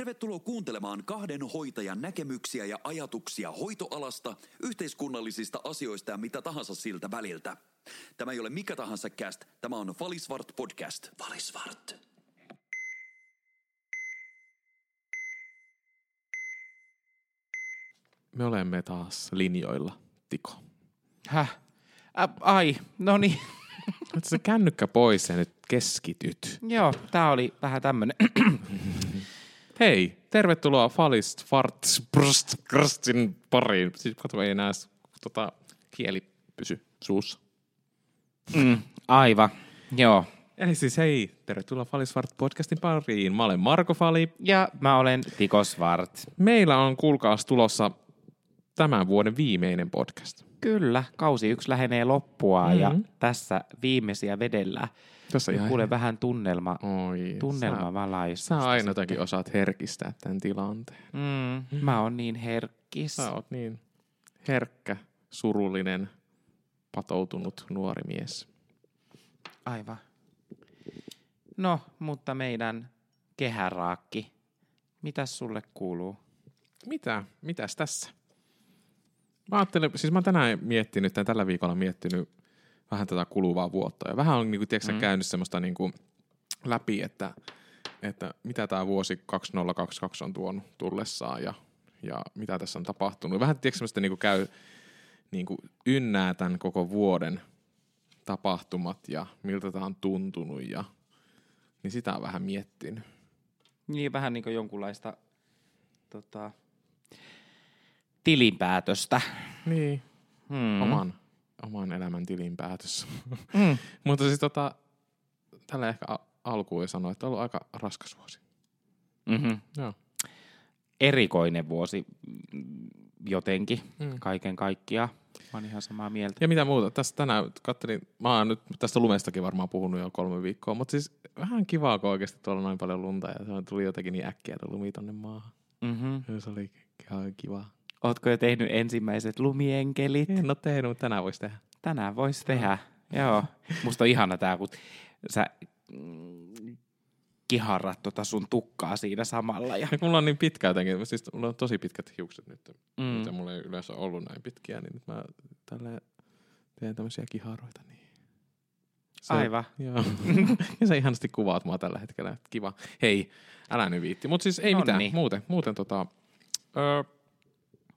Tervetuloa kuuntelemaan kahden hoitajan näkemyksiä ja ajatuksia hoitoalasta, yhteiskunnallisista asioista ja mitä tahansa siltä väliltä. Tämä ei ole mikä tahansa cast, tämä on Valisvart podcast. Valisvart. Me olemme taas linjoilla, Tiko. Häh? Ä, ai, no niin. Oletko se kännykkä pois ja nyt keskityt? Joo, tää oli vähän tämmönen. Hei, tervetuloa Falist Farts Brst Krstin pariin. Siis katso, ei enää tota, kieli pysy suussa. mm, aivan, joo. Eli siis hei, tervetuloa Falist Fart podcastin pariin. Mä olen Marko Fali. Ja mä olen Tiko Svart. Meillä on kuulkaas tulossa tämän vuoden viimeinen podcast. Kyllä, kausi yksi lähenee loppua mm-hmm. ja tässä viimeisiä vedellä. Tässä ihan... Kuule vähän tunnelma, Oi, tunnelma sä, valaista. sä aina jotenkin osaat herkistää tämän tilanteen. Mm, mä oon niin herkkis. Sä oot niin herkkä, surullinen, patoutunut nuori mies. Aivan. No, mutta meidän kehäraakki. Mitäs sulle kuuluu? Mitä? Mitäs tässä? Mä ajattelin, siis mä oon tänään miettinyt, tai tällä viikolla miettinyt vähän tätä kuluvaa vuotta. Ja vähän on niinku, tiedätkö, mm. käynyt semmoista niinku läpi, että, että mitä tämä vuosi 2022 on tuonut tullessaan ja, ja mitä tässä on tapahtunut. Vähän tiedätkö, semmoista niinku käy niinku ynnää tämän koko vuoden tapahtumat ja miltä tämä on tuntunut ja niin sitä on vähän miettinyt. Niin vähän niin kuin jonkunlaista tota, tilinpäätöstä. Niin, Hmm. oman, oman elämän tilinpäätös. Mm. Mutta siis tota, tällä ehkä a- alkuun sanoa, että on ollut aika raskas vuosi. Mm-hmm. Joo. Erikoinen vuosi jotenkin, Mm. kaiken kaikkiaan. Mä oon ihan samaa mieltä. Ja mitä muuta, tässä tänään kattelin, mä oon nyt tästä lumestakin varmaan puhunut jo kolme viikkoa, mutta siis vähän kivaa, kun oikeasti tuolla noin paljon lunta ja se tuli jotenkin niin äkkiä lumi tonne maahan. Mm-hmm. Ja se oli ihan kivaa. Ootko jo tehnyt ensimmäiset lumienkelit? En ole tehnyt, mutta tänään voisi tehdä. Tänään vois tehdä. Joo. Musta on ihana tää, kun sä mm, kiharrat tota sun tukkaa siinä samalla. Ja, Ja mulla on niin pitkä jotenkin, siis mulla on tosi pitkät hiukset nyt, mm. mm. mitä mulla ei yleensä ollut näin pitkiä, niin nyt mä tälle teen tämmöisiä kiharoita. Niin. Se- Aivan. Joo. ja sä ihanasti kuvaat mua tällä hetkellä. Kiva. Hei, älä nyt viitti. Mutta siis ei Nonni. mitään. Muuten, muuten tota, öö,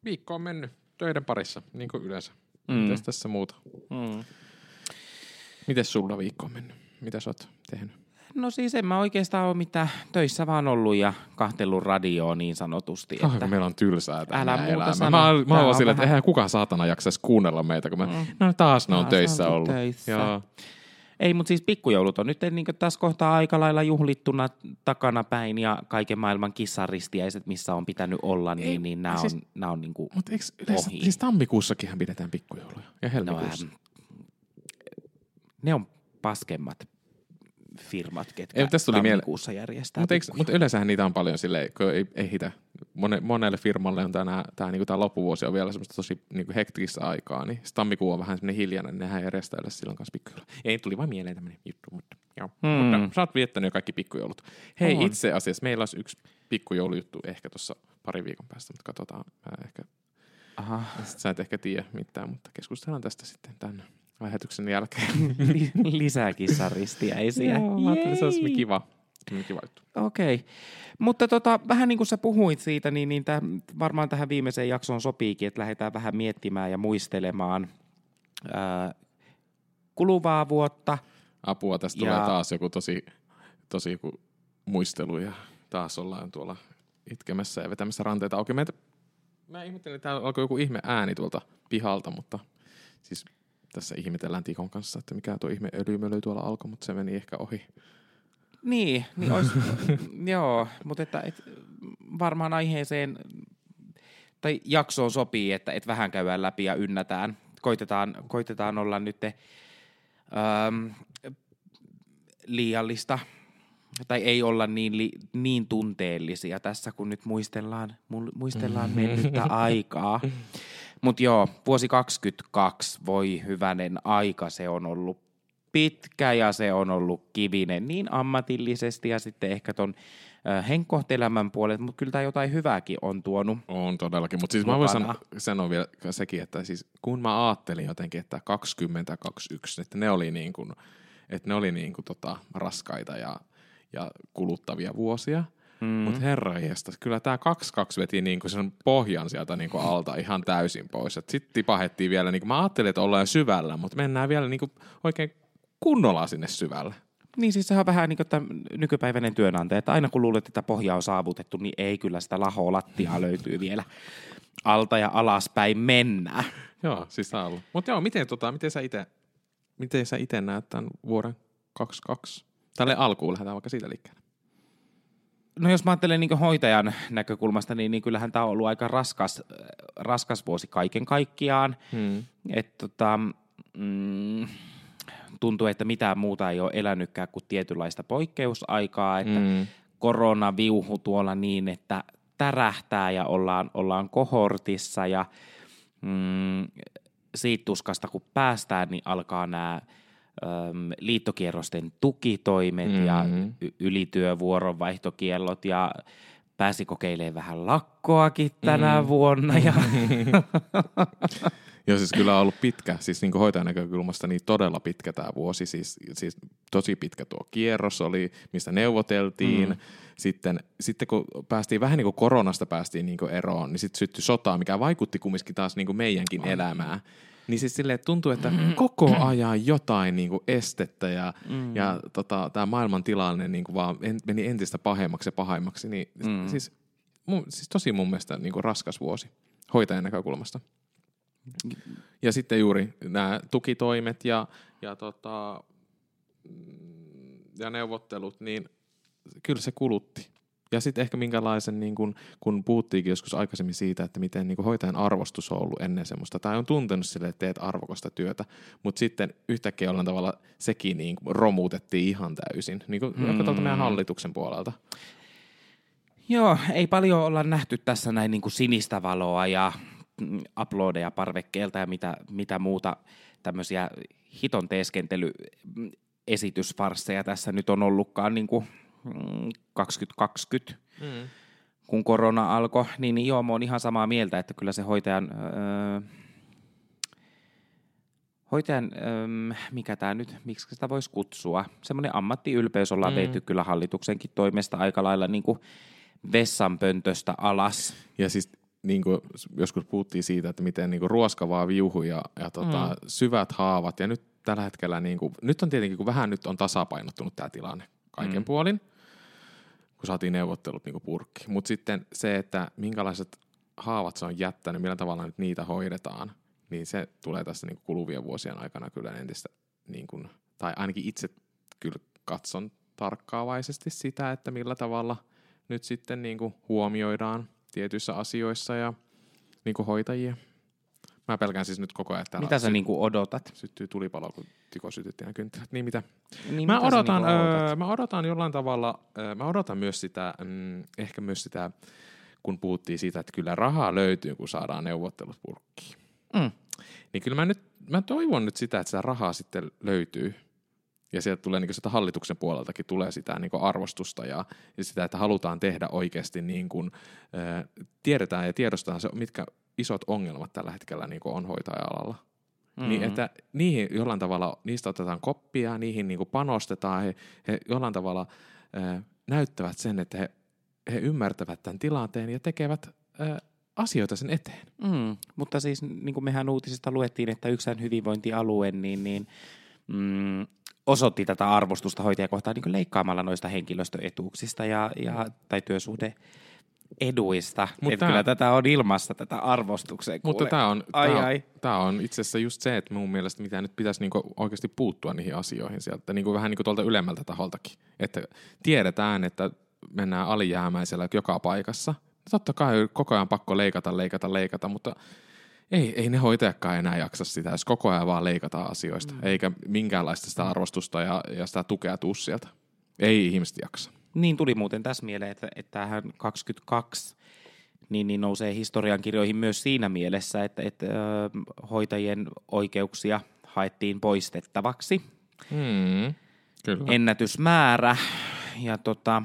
viikko on mennyt töiden parissa, niin kuin yleensä. Mm. Mitäs tässä muuta? Mm. Mites sulla viikko on mennyt? Mitä sä oot tehnyt? No siis en mä oikeastaan ole mitään töissä vaan ollut ja kahtellut radioon niin sanotusti. Ah, Että... meillä on tylsää tämä Älä muuta elämä. sano. Mä, mä on silleen, että eihän kukaan saatana jaksaisi kuunnella meitä, kun me, Mm. no taas ne on Taas töissä onkin ollut. töissä. Joo. Ei, mutta siis pikkujoulut on nyt niin tässä kohtaa aika lailla juhlittuna takanapäin ja kaiken maailman kissaristiäiset, missä on pitänyt olla, niin, Ei, niin nämä siis- on, nämä on niin kuin, Mutta eikö yleensä, Ohi. siis tammikuussakinhan pidetään pikkujouluja ja no, helmikuussa. ähm, ne on paskemmat firmat, ketkä Ei, tästä tuli tammikuussa järjestää Mutta pikkujouluja. mut yleensähän niitä on paljon silleen, kun ei, ei hitä. Mone, monelle firmalle on tämä, tämä, niinku, tämä loppuvuosi on vielä semmoista tosi niinku, hektistä aikaa, niin tammikuu on vähän semmoinen hiljainen, niin nehän järjestää yleensä silloin kanssa pikkujouluja. Ei, tuli vaan mieleen tämmöinen juttu, mutta joo. Hmm. Mutta sä oot viettänyt jo kaikki pikkujoulut. Hei, On. itse asiassa meillä olisi yksi pikkujoulujuttu ehkä tuossa pari viikon päästä, mutta katsotaan. Mä ehkä, Aha. sä et ehkä tiedä mitään, mutta keskustellaan tästä sitten tämän lähetyksen jälkeen. Li- lisää kissaristiäisiä. Joo, mä ajattelin, se olisi kiva. Kiva. Okei. Okay. Mutta tota, vähän niin kuin sä puhuit siitä, niin, niin tää varmaan tähän viimeiseen jaksoon sopiikin, että lähdetään vähän miettimään ja muistelemaan ää, kuluvaa vuotta. apua. Tästä Ja- tulee taas joku tosi, tosi joku muistelu ja taas ollaan tuolla itkemässä ja vetämässä ranteita auki. Meitä, mä ihmettelin, että täällä alkoi joku ihme ääni tuolta pihalta, mutta siis tässä ihmetellään Tikon kanssa, että mikä tuo ihme öljymölö tuolla alkoi, mutta se meni ehkä ohi. Niin, niin ois, joo, mutta että, et, varmaan aiheeseen tai jaksoon sopii, että et vähän käydään läpi ja ynnätään. Koitetaan, koitetaan olla nyt ähm, liiallista tai ei olla niin, li, niin tunteellisia tässä, kun nyt muistellaan, mu- muistellaan mennyttä aikaa. Mutta joo, vuosi 22, voi hyvänen aika, se on ollut pitkä ja se on ollut kivinen niin ammatillisesti ja sitten ehkä ton henkkoht elämän puolet, mutta kyllä tämä jotain hyvääkin on tuonut. On todellakin, mutta siis mä voin sanoa, sanoa vielä sekin, että siis kun mä ajattelin jotenkin, että 2021, että ne oli niin kuin, että ne oli niin kuin tota raskaita ja, ja kuluttavia vuosia, Mm. Mutta herra kyllä tämä 2-2 veti niinku sen pohjan sieltä niinku alta ihan täysin pois. Sitten tipahettiin vielä, niinku, mä ajattelin, että ollaan syvällä, mutta mennään vielä niinku oikein kunnolla sinne syvälle. Niin siis sehän on vähän niin kuin nykypäiväinen työnantaja, että aina kun luulet, että pohja on saavutettu, niin ei kyllä sitä lahoa lattiaa löytyy vielä alta ja alaspäin mennään. Joo, siis tämä on Mutta joo, miten, tota, miten sä itse miten sä ite näet tämän vuoden 22? Tälle alkuun lähdetään vaikka siitä liikkeelle. No jos mä ajattelen niin hoitajan näkökulmasta, niin, niin kyllähän tämä on ollut aika raskas, raskas vuosi kaiken kaikkiaan. Hmm. Et, tota, mm, tuntuu, että mitään muuta ei ole elänytkään kuin tietynlaista poikkeusaikaa, että mm. korona viuhu tuolla niin, että tärähtää ja ollaan, ollaan kohortissa ja mm, siitä tuskasta kun päästään, niin alkaa nämä liittokierrosten tukitoimet mm-hmm. ja y- ylityövuoronvaihtokiellot ja pääsi kokeilemaan vähän lakkoakin tänä mm-hmm. vuonna. Ja Joo, siis kyllä on ollut pitkä, siis niin hoitajan näkökulmasta niin todella pitkä tämä vuosi, siis, siis tosi pitkä tuo kierros oli, mistä neuvoteltiin, mm. sitten, sitten kun päästiin vähän niin kuin koronasta päästiin niin kuin eroon, niin sitten syttyi sotaa, mikä vaikutti kumminkin taas niin kuin meidänkin oh. elämään. Niin siis silleen tuntuu, että koko ajan jotain niin kuin estettä ja, mm. ja tota, tämä maailman tilanne niin kuin vaan en, meni entistä pahemmaksi ja pahemmaksi. Niin mm. siis, mun, siis tosi mun mielestä niin kuin raskas vuosi hoitajan näkökulmasta. Ja sitten juuri nämä tukitoimet ja, ja, tota, ja neuvottelut, niin kyllä se kulutti. Ja sitten ehkä minkälaisen, niin kun, kun puhuttiinkin joskus aikaisemmin siitä, että miten niin hoitajan arvostus on ollut ennen semmoista, tai on tuntenut sille, että teet arvokasta työtä, mutta sitten yhtäkkiä jollain tavalla sekin niin romuutettiin ihan täysin, niin kuin mm. tuolta meidän hallituksen puolelta. Joo, ei paljon olla nähty tässä näin niin kuin sinistä valoa ja mm, uploadeja parvekkeelta ja mitä, mitä muuta tämmöisiä hiton teeskentely mm, esitysfarsseja tässä nyt on ollutkaan niin kuin 2020, mm. kun korona alkoi, niin, niin joo, mä oon ihan samaa mieltä, että kyllä se hoitajan, öö, hoitajan öö, mikä tämä nyt, miksi sitä voisi kutsua, semmoinen ammattiylpeys ollaan mm. tehty kyllä hallituksenkin toimesta aika lailla niin kuin vessanpöntöstä alas. Ja siis niin kuin joskus puhuttiin siitä, että miten niin kuin ruoskavaa viuhu ja, ja tota, mm. syvät haavat. Ja nyt tällä hetkellä, niin kuin, nyt on tietenkin, kun vähän nyt on tasapainottunut tämä tilanne kaiken mm. puolin – kun saatiin neuvottelut niin purkki. Mutta sitten se, että minkälaiset haavat se on jättänyt, millä tavalla nyt niitä hoidetaan, niin se tulee tässä niin kuluvien vuosien aikana kyllä entistä, niin kuin, tai ainakin itse kyllä katson tarkkaavaisesti sitä, että millä tavalla nyt sitten niin kuin huomioidaan tietyissä asioissa ja niin kuin hoitajia. Mä pelkään siis nyt koko ajan, että Mitä sä sy- niinku odotat? Syttyy tulipalo, kun Sytytti nämä kynttilät. Niin mitä? Niin, mä, mitä odotan, niinku öö, mä odotan jollain tavalla, öö, mä odotan myös sitä, mm, ehkä myös sitä, kun puhuttiin siitä, että kyllä rahaa löytyy, kun saadaan neuvottelut purkkiin. Mm. Niin kyllä mä nyt, mä toivon nyt sitä, että sitä rahaa sitten löytyy. Ja sieltä tulee niin sitä hallituksen puoleltakin tulee sitä niin arvostusta ja, ja sitä, että halutaan tehdä oikeasti niin kuin, äh, tiedetään ja tiedostetaan se, mitkä isot ongelmat tällä hetkellä niin on hoitaja-alalla. Mm-hmm. Niin, että niihin jollain tavalla, niistä otetaan koppia, niihin niin panostetaan, he, he jollain tavalla äh, näyttävät sen, että he, he ymmärtävät tämän tilanteen ja tekevät äh, asioita sen eteen. Mm, mutta siis niin kuin mehän uutisista luettiin, että yksään hyvinvointialue, niin, niin mm, osoitti tätä arvostusta hoitajakohtaan niin leikkaamalla noista henkilöstöetuuksista ja, ja, tai työsuhde eduista. Mutta tämä, kyllä tätä on ilmassa, tätä arvostukseen. Mutta tämä on, ai, tämä, ai. tämä on itse asiassa just se, että mun mielestä mitä nyt pitäisi niinku oikeasti puuttua niihin asioihin sieltä, niinku vähän niinku tuolta ylemmältä taholtakin. Että tiedetään, että mennään alijäämäisellä joka paikassa. Totta kai koko ajan pakko leikata, leikata, leikata, mutta ei, ei ne hoitajakaan enää jaksa sitä, jos koko ajan vaan leikataan asioista, mm. eikä minkäänlaista sitä arvostusta ja, ja sitä tukea tuu sieltä. Ei ihmiset jaksa. Niin tuli muuten tässä mieleen, että, että tämähän 22 niin, niin nousee historiankirjoihin myös siinä mielessä, että, että hoitajien oikeuksia haettiin poistettavaksi. Hmm, kyllä. Ennätysmäärä. Ja tota,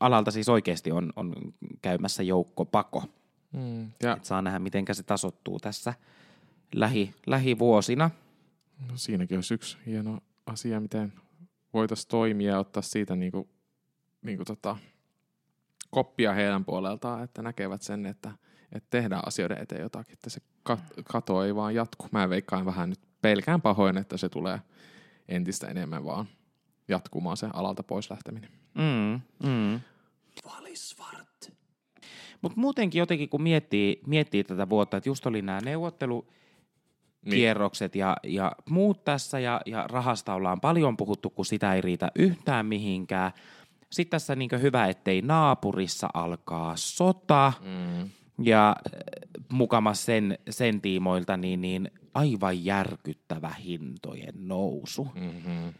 alalta siis oikeasti on, on käymässä joukko pako. Mm. Ja Et saa nähdä, miten se tasottuu tässä lähi, lähivuosina. no, siinäkin olisi yksi hieno asia, miten voitaisiin toimia ja ottaa siitä niinku, niinku tota, koppia heidän puoleltaan, että näkevät sen, että, että tehdään asioiden eteen jotakin, että se kat- kato ei vaan jatku. Mä veikkaan vähän nyt pelkään pahoin, että se tulee entistä enemmän vaan jatkumaan se alalta pois lähteminen. Mm, mm. Valisvart. Mutta muutenkin jotenkin, kun miettii, miettii tätä vuotta, että just oli nämä neuvottelukierrokset ja, ja muut tässä, ja, ja rahasta ollaan paljon puhuttu, kun sitä ei riitä yhtään mihinkään. Sitten tässä niin hyvä, ettei naapurissa alkaa sota, Mm. ja äh, mukamas sen, sen tiimoilta niin, niin aivan järkyttävä hintojen nousu. Mm-hmm.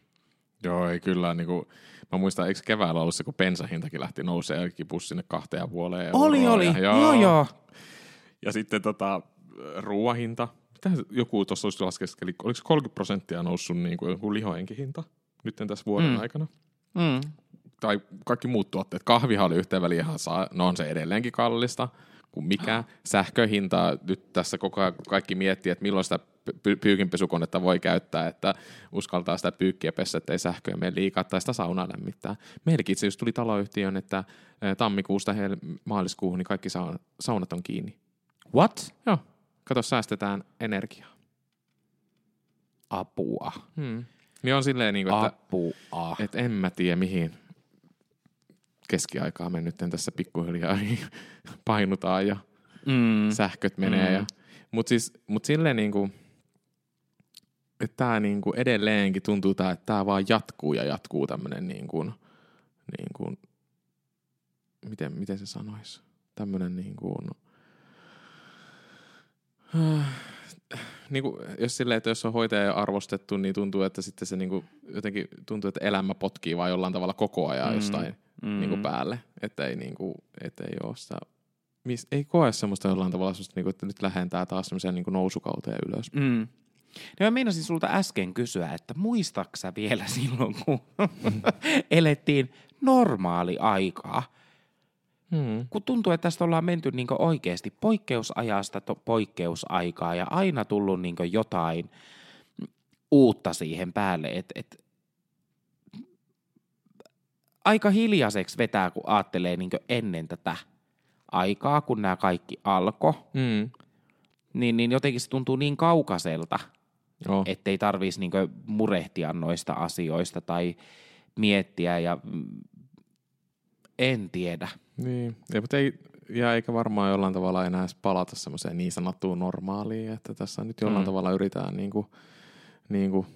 Joo, ei kyllä. Niin kuin, mä muistan, eikö keväällä ollut se, kun bensahintakin lähti nousemaan ja kipus sinne kahteen ja puoleen euroon. Oli, oli. Ja, Joo, joo. Ja sitten tota, ruoahinta. Mitä joku tuossa olisi laskeskeli? Oliko se 30 prosenttia noussut niin kuin joku lihojenkin hinta nyt tässä vuoden mm. aikana? Mm. Tai kaikki muut tuotteet. Kahvihan oli yhteen väliin ihan saa, no on se edelleenkin kallista kuin mikä. Sähköhinta nyt tässä koko ajan kaikki miettii, että milloin sitä py- pyykinpesukonetta voi käyttää, että uskaltaa sitä pyykkiä pessä, ettei sähköä mene liikaa tai sitä saunaa lämmittää. Meilläkin itse just tuli taloyhtiön, että tammikuusta hel- maaliskuuhun niin kaikki saun- saunat on kiinni. What? Joo, kato, säästetään energiaa. Apua. Hmm. Niin on silleen, niin kuin, että, Apua. että en mä tiedä mihin keskiaikaa me nyt tässä pikkuhiljaa painutaan ja Mm. sähköt menee. Mm. Ja, mutta siis, mut silleen niinku, että tämä niinku edelleenkin tuntuu, tää, että tämä vaan jatkuu ja jatkuu tämmöinen niinku, niinku, miten, miten se sanoisi, tämmöinen niinku, äh, niinku, jos silleen, että jos on hoitaja arvostettu, niin tuntuu, että sitten se niinku, jotenkin tuntuu, että elämä potkii vaan jollain tavalla koko ajan Mm. jostain Mm. niin kuin päälle, että ei, niin kuin, että ei ole sitä, mis, ei koe semmoista jollain tavalla semmoista, niin kuin, että nyt lähdetään taas semmoiseen niin nousukauteen ylös. Mm. No mä meinasin sulta äsken kysyä, että muistaksä vielä silloin, kun elettiin normaali aikaa? Hmm. Kun tuntuu, että tästä ollaan menty niin oikeasti poikkeusajasta to- poikkeusaikaa ja aina tullut niin jotain uutta siihen päälle. Et, et, aika hiljaiseksi vetää, kun ajattelee niin ennen tätä aikaa, kun nämä kaikki alkoi. Hmm. Niin, niin jotenkin se tuntuu niin kaukaiselta, Joo. ettei tarvitsisi niinku murehtia noista asioista tai miettiä ja mm, en tiedä. Niin, ei, mutta ei, ja eikä varmaan jollain tavalla enää edes palata semmoiseen niin sanottuun normaaliin, että tässä nyt jollain Mm. mm. tavalla yritetään niin kuin, niin kuin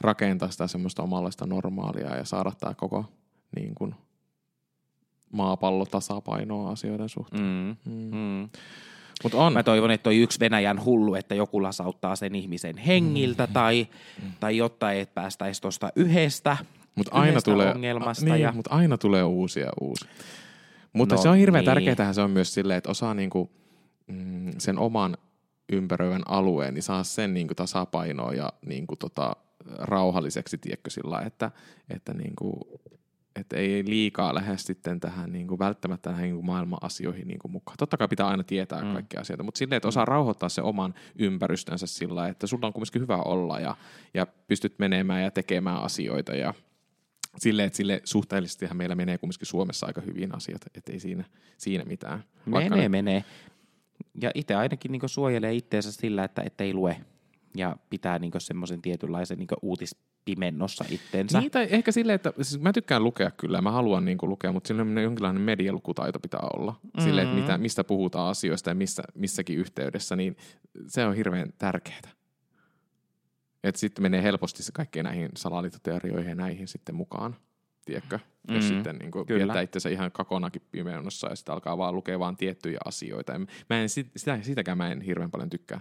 rakentaa sitä semmoista omanlaista normaalia ja saada tämä koko niin kuin, maapallo tasapainoa asioiden suhteen. Mm. Mm. Mm. Mutta on. Mä toivon, että toi yksi Venäjän hullu, että joku lasauttaa sen ihmisen hengiltä tai, tai jotta et päästäisi tuosta yhdestä, Mutta aina yhdestä tulee, ongelmasta niin, ja- mutta aina tulee uusia uusia. Mutta No se on hirveän niin. tärkeää, se on myös silleen, että osaa niinku, mm, sen oman ympäröivän alueen, niin saa sen niinku tasapainoa ja niinku tota, rauhalliseksi, tiedätkö, sillä että, että niinku, että ei liikaa lähde sitten tähän niinku, välttämättä näihin niinku, maailman asioihin niinku, mukaan. Totta kai pitää aina tietää Mm. mm. kaikkia asioita, mutta silleen, että osaa rauhoittaa se oman ympäristönsä sillä että sulla on kuitenkin hyvä olla ja, ja pystyt menemään ja tekemään asioita ja silleen, että sille suhteellisestihan meillä menee kumminkin Suomessa aika hyvin asiat, että ei siinä, siinä mitään. menee, nyt- menee. Ja itse ainakin niin suojelee itteensä sillä, että ettei lue ja pitää niin semmoisen tietynlaisen niin uutispimennossa itsensä. Niin, tai ehkä silleen, että siis mä tykkään lukea kyllä, mä haluan niin kuin lukea, mutta silloin jonkinlainen medialukutaito pitää olla. Mm-hmm. Silleen, että mitä, mistä puhutaan asioista ja missä, missäkin yhteydessä, niin se on hirveän tärkeää. Että sitten menee helposti se kaikkeen näihin salaliittoteorioihin ja näihin sitten mukaan, tiedätkö? Jos Mm, sitten niin kuin pidetään itsensä ihan kakonakin pimennossa ja sitten alkaa vaan lukea vaan tiettyjä asioita. Ja Mä en, sit- sitä, sitäkään mä en hirveän paljon tykkää.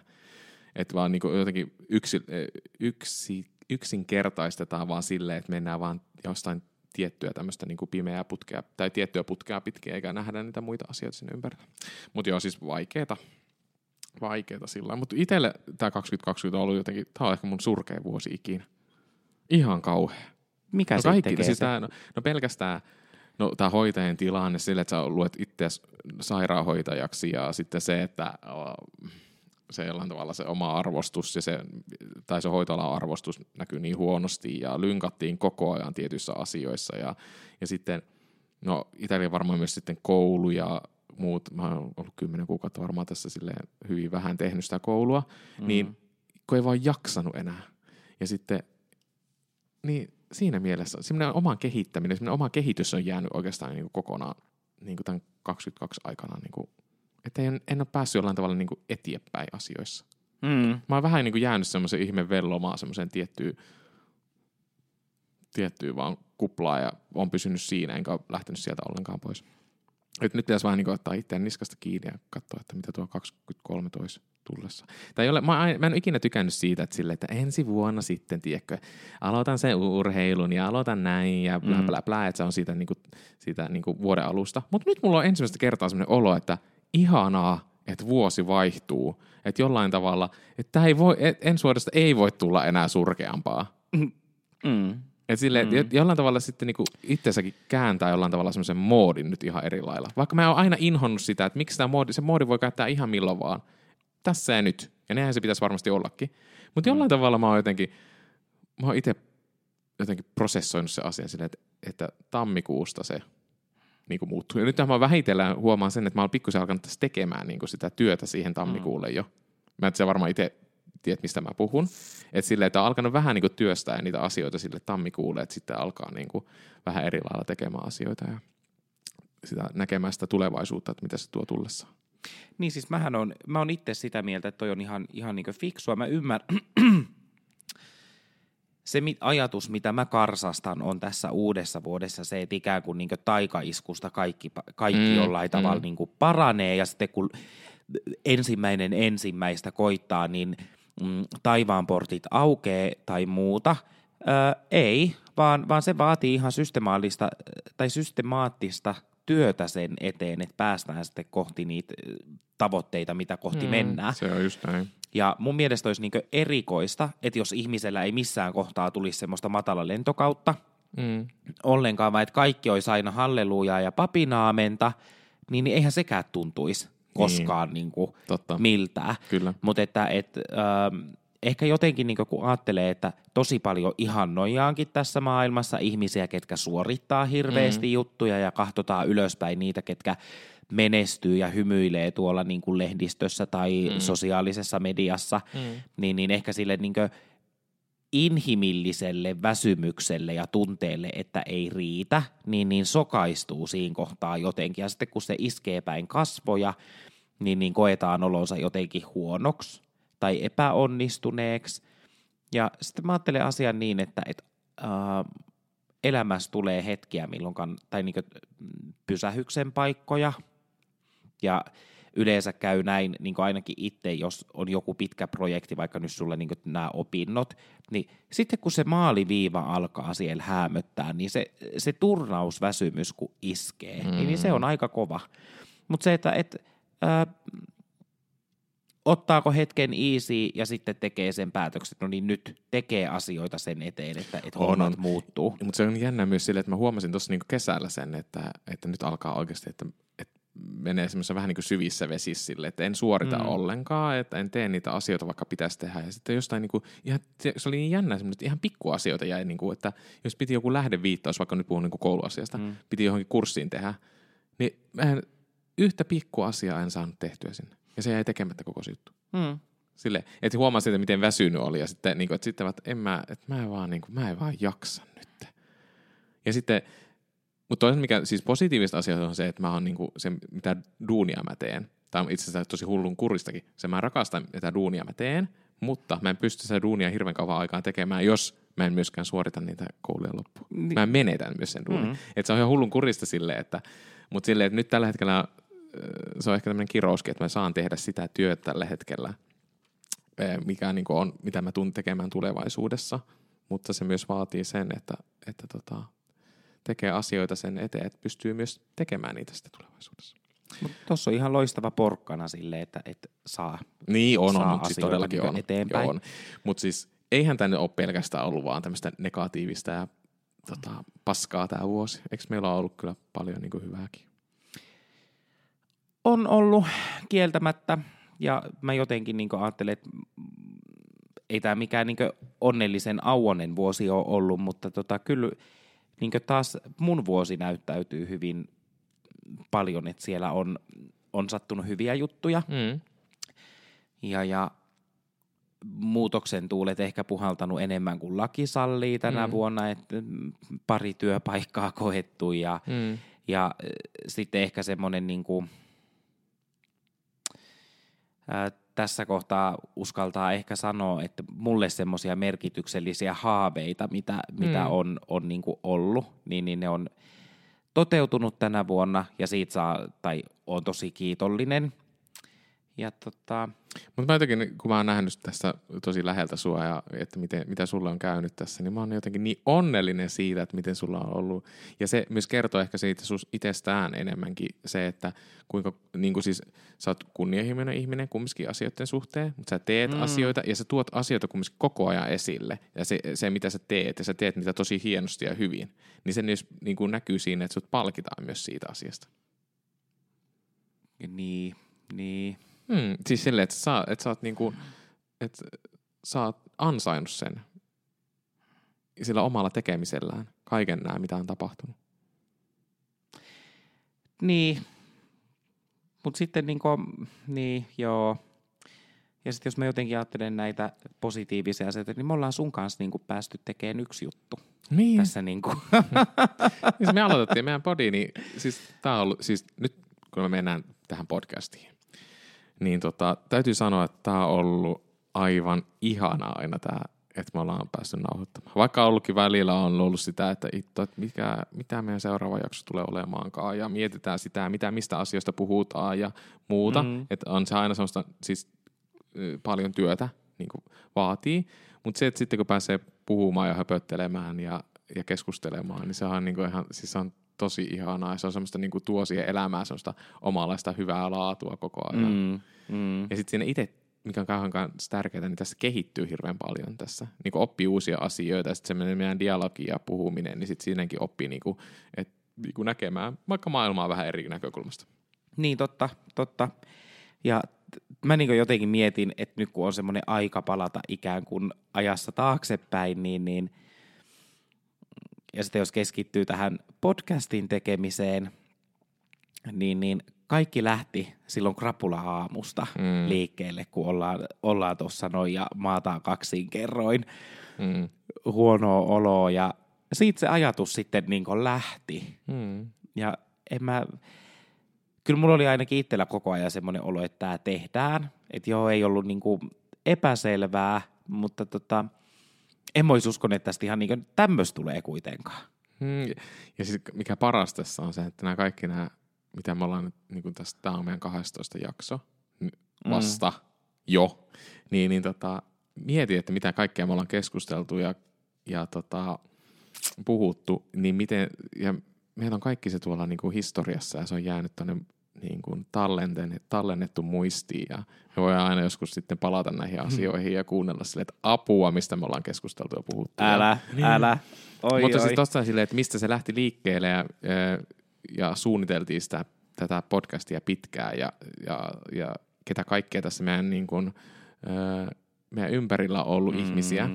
Että vaan niin kuin jotenkin yksi, yksi, yksinkertaistetaan vaan silleen, että mennään vaan jostain tiettyä tämmöistä niin kuin pimeää putkea, tai tiettyä putkea pitkin, eikä nähdä niitä muita asioita sinne ympärillä. Mutta joo, siis vaikeeta. Vaikeeta sillä Mutta itselle tämä 2020 on ollut jotenkin, tämä on ehkä mun surkea vuosi ikinä. Ihan kauhea. Mikä No sitten kaikki, tekee siis tää, no, no pelkästään no tämä hoitajan tilanne sille, että sä luet itse sairaanhoitajaksi ja sitten se, että uh, se jollain tavalla se oma arvostus ja se, tai se hoitoalan arvostus näkyy niin huonosti ja lynkattiin koko ajan tietyissä asioissa ja, ja sitten, no Italia varmaan myös sitten koulu ja muut, mä oon ollut kymmenen kuukautta varmaan tässä silleen hyvin vähän tehnyt sitä koulua, mm. niin kun ei vaan jaksanut enää. Ja sitten, niin siinä mielessä semmoinen oma kehittäminen, semmoinen oma kehitys on jäänyt oikeastaan niin kuin kokonaan niin kuin tämän 22 aikana, niin kuin, että en, en ole päässyt jollain tavalla niin kuin eteenpäin asioissa. Mm. Mä oon vähän niin kuin jäänyt semmoisen ihme vellomaan semmoiseen tiettyyn, tiettyyn vaan kuplaan ja on pysynyt siinä, enkä ole lähtenyt sieltä ollenkaan pois. Et nyt pitäisi vähän niin ottaa itseään niskasta kiinni ja katsoa, että mitä tuo 23 toisi tullessa. Tai ole, mä, mä en ole ikinä tykännyt siitä, että, sille, että ensi vuonna sitten, tiedätkö, aloitan sen urheilun ja aloitan näin ja bla bla bla, mm. että se on siitä, niin kuin, siitä niin kuin vuoden alusta. Mutta nyt mulla on ensimmäistä kertaa sellainen olo, että ihanaa, että vuosi vaihtuu. Että jollain tavalla, että ei voi, et, ensi vuodesta ei voi tulla enää surkeampaa. Mm. Et sille, mm. jollain tavalla sitten niinku itsensäkin kääntää jollain tavalla semmoisen moodin nyt ihan eri lailla. Vaikka mä oon aina inhonnut sitä, että miksi tämä moodi, se moodi voi käyttää ihan milloin vaan. Tässä ja nyt. Ja nehän se pitäisi varmasti ollakin. Mutta jollain mm. tavalla mä oon jotenkin, mä oon itse jotenkin prosessoinut se asia silleen, että, että tammikuusta se niin kuin muuttuu. Ja nyt mä vähitellen huomaan sen, että mä oon pikkusen alkanut tässä tekemään niin kuin sitä työtä siihen tammikuulle mm. jo. Mä et varmaan itse tiedät, mistä mä puhun. Että silleen, että on alkanut vähän niin kuin työstää niitä asioita sille tammikuulle, että sitten alkaa niin kuin vähän eri lailla tekemään asioita ja sitä näkemään sitä tulevaisuutta, että mitä se tuo tullessa. Niin siis mähän on, mä oon itse sitä mieltä, että toi on ihan, ihan niin fiksua. Mä ymmärrän, se ajatus, mitä mä karsastan, on tässä uudessa vuodessa se, että ikään kuin, niin kuin taikaiskusta kaikki, kaikki mm, jollain mm. tavalla niin kuin paranee ja sitten kun ensimmäinen ensimmäistä koittaa, niin mm, taivaanportit aukee tai muuta. Ö, ei, vaan, vaan se vaatii ihan systemaalista tai systemaattista työtä sen eteen, että päästään sitten kohti niitä tavoitteita, mitä kohti mm, mennään. Se on just näin. Ja mun mielestä olisi niin erikoista, että jos ihmisellä ei missään kohtaa tulisi semmoista matala lentokautta mm. ollenkaan, vaan että kaikki olisi aina hallelujaa ja papinaamenta, niin, niin eihän sekään tuntuisi koskaan niin. Niin kuin Totta. miltään. Kyllä. Mutta että et, äh, ehkä jotenkin niin kun ajattelee, että tosi paljon ihannojaankin tässä maailmassa ihmisiä, ketkä suorittaa hirveästi mm. juttuja ja kahtotaan ylöspäin niitä, ketkä menestyy ja hymyilee tuolla niin kuin lehdistössä tai mm. sosiaalisessa mediassa, mm. niin, niin ehkä sille niin kuin inhimilliselle väsymykselle ja tunteelle, että ei riitä, niin, niin sokaistuu siinä kohtaa jotenkin. Ja sitten kun se iskee päin kasvoja, niin, niin koetaan olonsa jotenkin huonoksi tai epäonnistuneeksi. Ja sitten mä ajattelen asian niin, että et, äh, elämässä tulee hetkiä, milloin kann- tai niin pysähyksen paikkoja. Ja yleensä käy näin niin ainakin itse, jos on joku pitkä projekti, vaikka nyt sulle niin nämä opinnot, niin sitten kun se maaliviiva alkaa siellä häämöttää, niin se, se turnausväsymys kun iskee, mm. niin se on aika kova. Mutta se, että et, äh, ottaako hetken easy ja sitten tekee sen päätöksen, no niin nyt tekee asioita sen eteen, että, että on, hommat on. muuttuu. Mutta se on jännä myös sille, että mä huomasin tuossa niinku kesällä sen, että, että nyt alkaa oikeasti, että, että menee semmoisessa vähän niin kuin syvissä vesissä sille, että en suorita mm. ollenkaan, että en tee niitä asioita, vaikka pitäisi tehdä. Ja sitten jostain niin kuin, ihan, se oli niin jännä että ihan pikkuasioita jäi, niin kuin, että jos piti joku lähdeviittaus, vaikka nyt puhun niin kuin kouluasiasta, mm. piti johonkin kurssiin tehdä, niin mä yhtä pikkuasiaa en saanut tehtyä sinne. Ja se jäi tekemättä koko se juttu. Mm. Sille, että huomasi, että miten väsynyt oli ja sitten, niin kuin, että, sitten että, en mä, että mä, en vaan, niin kuin, mä en vaan jaksa nyt. Ja sitten, mutta toinen mikä siis positiivista asiaa on se, että mä oon niin kuin, se, mitä duunia mä teen. Tämä on itse asiassa tosi hullun kuristakin. Se mä rakastan, mitä duunia mä teen, mutta mä en pysty sitä duunia hirveän kauan aikaan tekemään, jos mä en myöskään suorita niitä kouluja loppuun. Niin. Mä menetän myös sen duunin. Mm-hmm. Että se on ihan hullun kurista silleen, että, mutta silleen, että nyt tällä hetkellä se on ehkä tämmöinen kirouskin, että mä saan tehdä sitä työtä tällä hetkellä, mikä niin on, mitä mä tuun tekemään tulevaisuudessa, mutta se myös vaatii sen, että, että tota, tekee asioita sen eteen, että pystyy myös tekemään niitä sitten tulevaisuudessa. Tuossa on ihan loistava porkkana sille, että, että saa Niin on, saa on, mutta siis todellakin on. Eteenpäin. Mutta siis eihän tänne ole pelkästään ollut vaan tämmöistä negatiivista ja tota, paskaa tämä vuosi. Eikö meillä ole ollut kyllä paljon niin hyvääkin? On ollut kieltämättä. Ja mä jotenkin niin ajattelen, että ei tämä mikään niin onnellisen auonen vuosi ole ollut, mutta tota, kyllä niin taas mun vuosi näyttäytyy hyvin paljon, että siellä on, on sattunut hyviä juttuja. Mm. Ja, ja muutoksen tuulet ehkä puhaltanut enemmän kuin laki sallii tänä mm. vuonna, että pari työpaikkaa koettu ja, mm. ja sitten ehkä semmoinen niin kuin, ää, tässä kohtaa uskaltaa ehkä sanoa, että mulle semmoisia merkityksellisiä haaveita, mitä, mitä mm. on, on niin kuin ollut, niin, niin ne on toteutunut tänä vuonna ja siitä saa, tai on tosi kiitollinen. Ja tota, mutta mä jotenkin, kun mä oon nähnyt tässä tosi läheltä sua ja että miten, mitä sulle on käynyt tässä, niin mä oon jotenkin niin onnellinen siitä, että miten sulla on ollut. Ja se myös kertoo ehkä siitä sus itsestään enemmänkin se, että kuinka niin kuin siis sä oot kunnianhimoinen ihminen kumminkin asioiden suhteen, mutta sä teet mm. asioita ja sä tuot asioita kumminkin koko ajan esille. Ja se, se, mitä sä teet, ja sä teet niitä tosi hienosti ja hyvin, niin se myös niin kuin näkyy siinä, että sut palkitaan myös siitä asiasta. Niin, niin. Mm, siis silleen, että sä, että sä oot niinku, että sä oot ansainnut sen sillä omalla tekemisellään kaiken nämä, mitä on tapahtunut. Niin, mutta sitten niinku, niin joo. Ja sitten jos mä jotenkin ajattelen näitä positiivisia asioita, niin me ollaan sun kanssa niinku päästy tekemään yksi juttu. Niin. Tässä niinku. siis me aloitettiin meidän podi, niin siis tää on ollut, siis nyt kun me mennään tähän podcastiin, niin tota, täytyy sanoa, että tämä on ollut aivan ihana aina tämä, että me ollaan päässyt nauhoittamaan. Vaikka ollutkin välillä on ollut sitä, että, itto, että mikä, mitä meidän seuraava jakso tulee olemaankaan ja mietitään sitä, mitä, mistä asioista puhutaan ja muuta. Mm. Että on se aina semmoista siis paljon työtä niin kuin vaatii, mutta se, että sitten kun pääsee puhumaan ja höpöttelemään ja, ja keskustelemaan, niin se on, niin kuin ihan, siis on tosi ihanaa ja se on semmoista niin kuin tuo siihen elämään semmoista omanlaista hyvää laatua koko ajan. Mm, mm. Ja sitten siinä itse, mikä on kauhean tärkeää, niin tässä kehittyy hirveän paljon tässä. Niin kuin oppii uusia asioita ja sitten semmoinen meidän dialogi ja puhuminen, niin sitten siinäkin oppii niin kuin, et, niin kuin näkemään vaikka maailmaa vähän eri näkökulmasta. Niin, totta, totta. Ja mä niin jotenkin mietin, että nyt kun on semmoinen aika palata ikään kuin ajassa taaksepäin, niin, niin – ja sitten jos keskittyy tähän podcastin tekemiseen, niin, niin kaikki lähti silloin krapula-aamusta mm. liikkeelle, kun ollaan, ollaan tuossa noin ja maataan kaksin kerroin mm. huonoa oloa ja siitä se ajatus sitten niin lähti. Mm. Ja en mä, kyllä mulla oli ainakin itsellä koko ajan semmoinen olo, että tämä tehdään. Että joo, ei ollut niin epäselvää, mutta tota, en olisi uskonut, että tästä ihan niin tämmöistä tulee kuitenkaan. Hmm. Ja siis mikä paras tässä on se, että nämä kaikki nämä, mitä me ollaan nyt, niin kuin tästä, tämä on meidän 12 jakso vasta mm. jo, niin, niin tota, mieti, että mitä kaikkea me ollaan keskusteltu ja, ja tota, puhuttu, niin miten, ja meillä on kaikki se tuolla niin kuin historiassa ja se on jäänyt tuonne niin kuin tallennettu muistiin ja me voidaan aina joskus sitten palata näihin hmm. asioihin ja kuunnella sille, että apua, mistä me ollaan keskusteltu ja puhuttu. Älä, ja, niin. älä. Oi, Mutta siis oi. siis tosta silleen, että mistä se lähti liikkeelle ja, ja suunniteltiin sitä, tätä podcastia pitkään ja, ja, ja ketä kaikkea tässä meidän, niin kuin, meidän ympärillä on ollut mm. ihmisiä,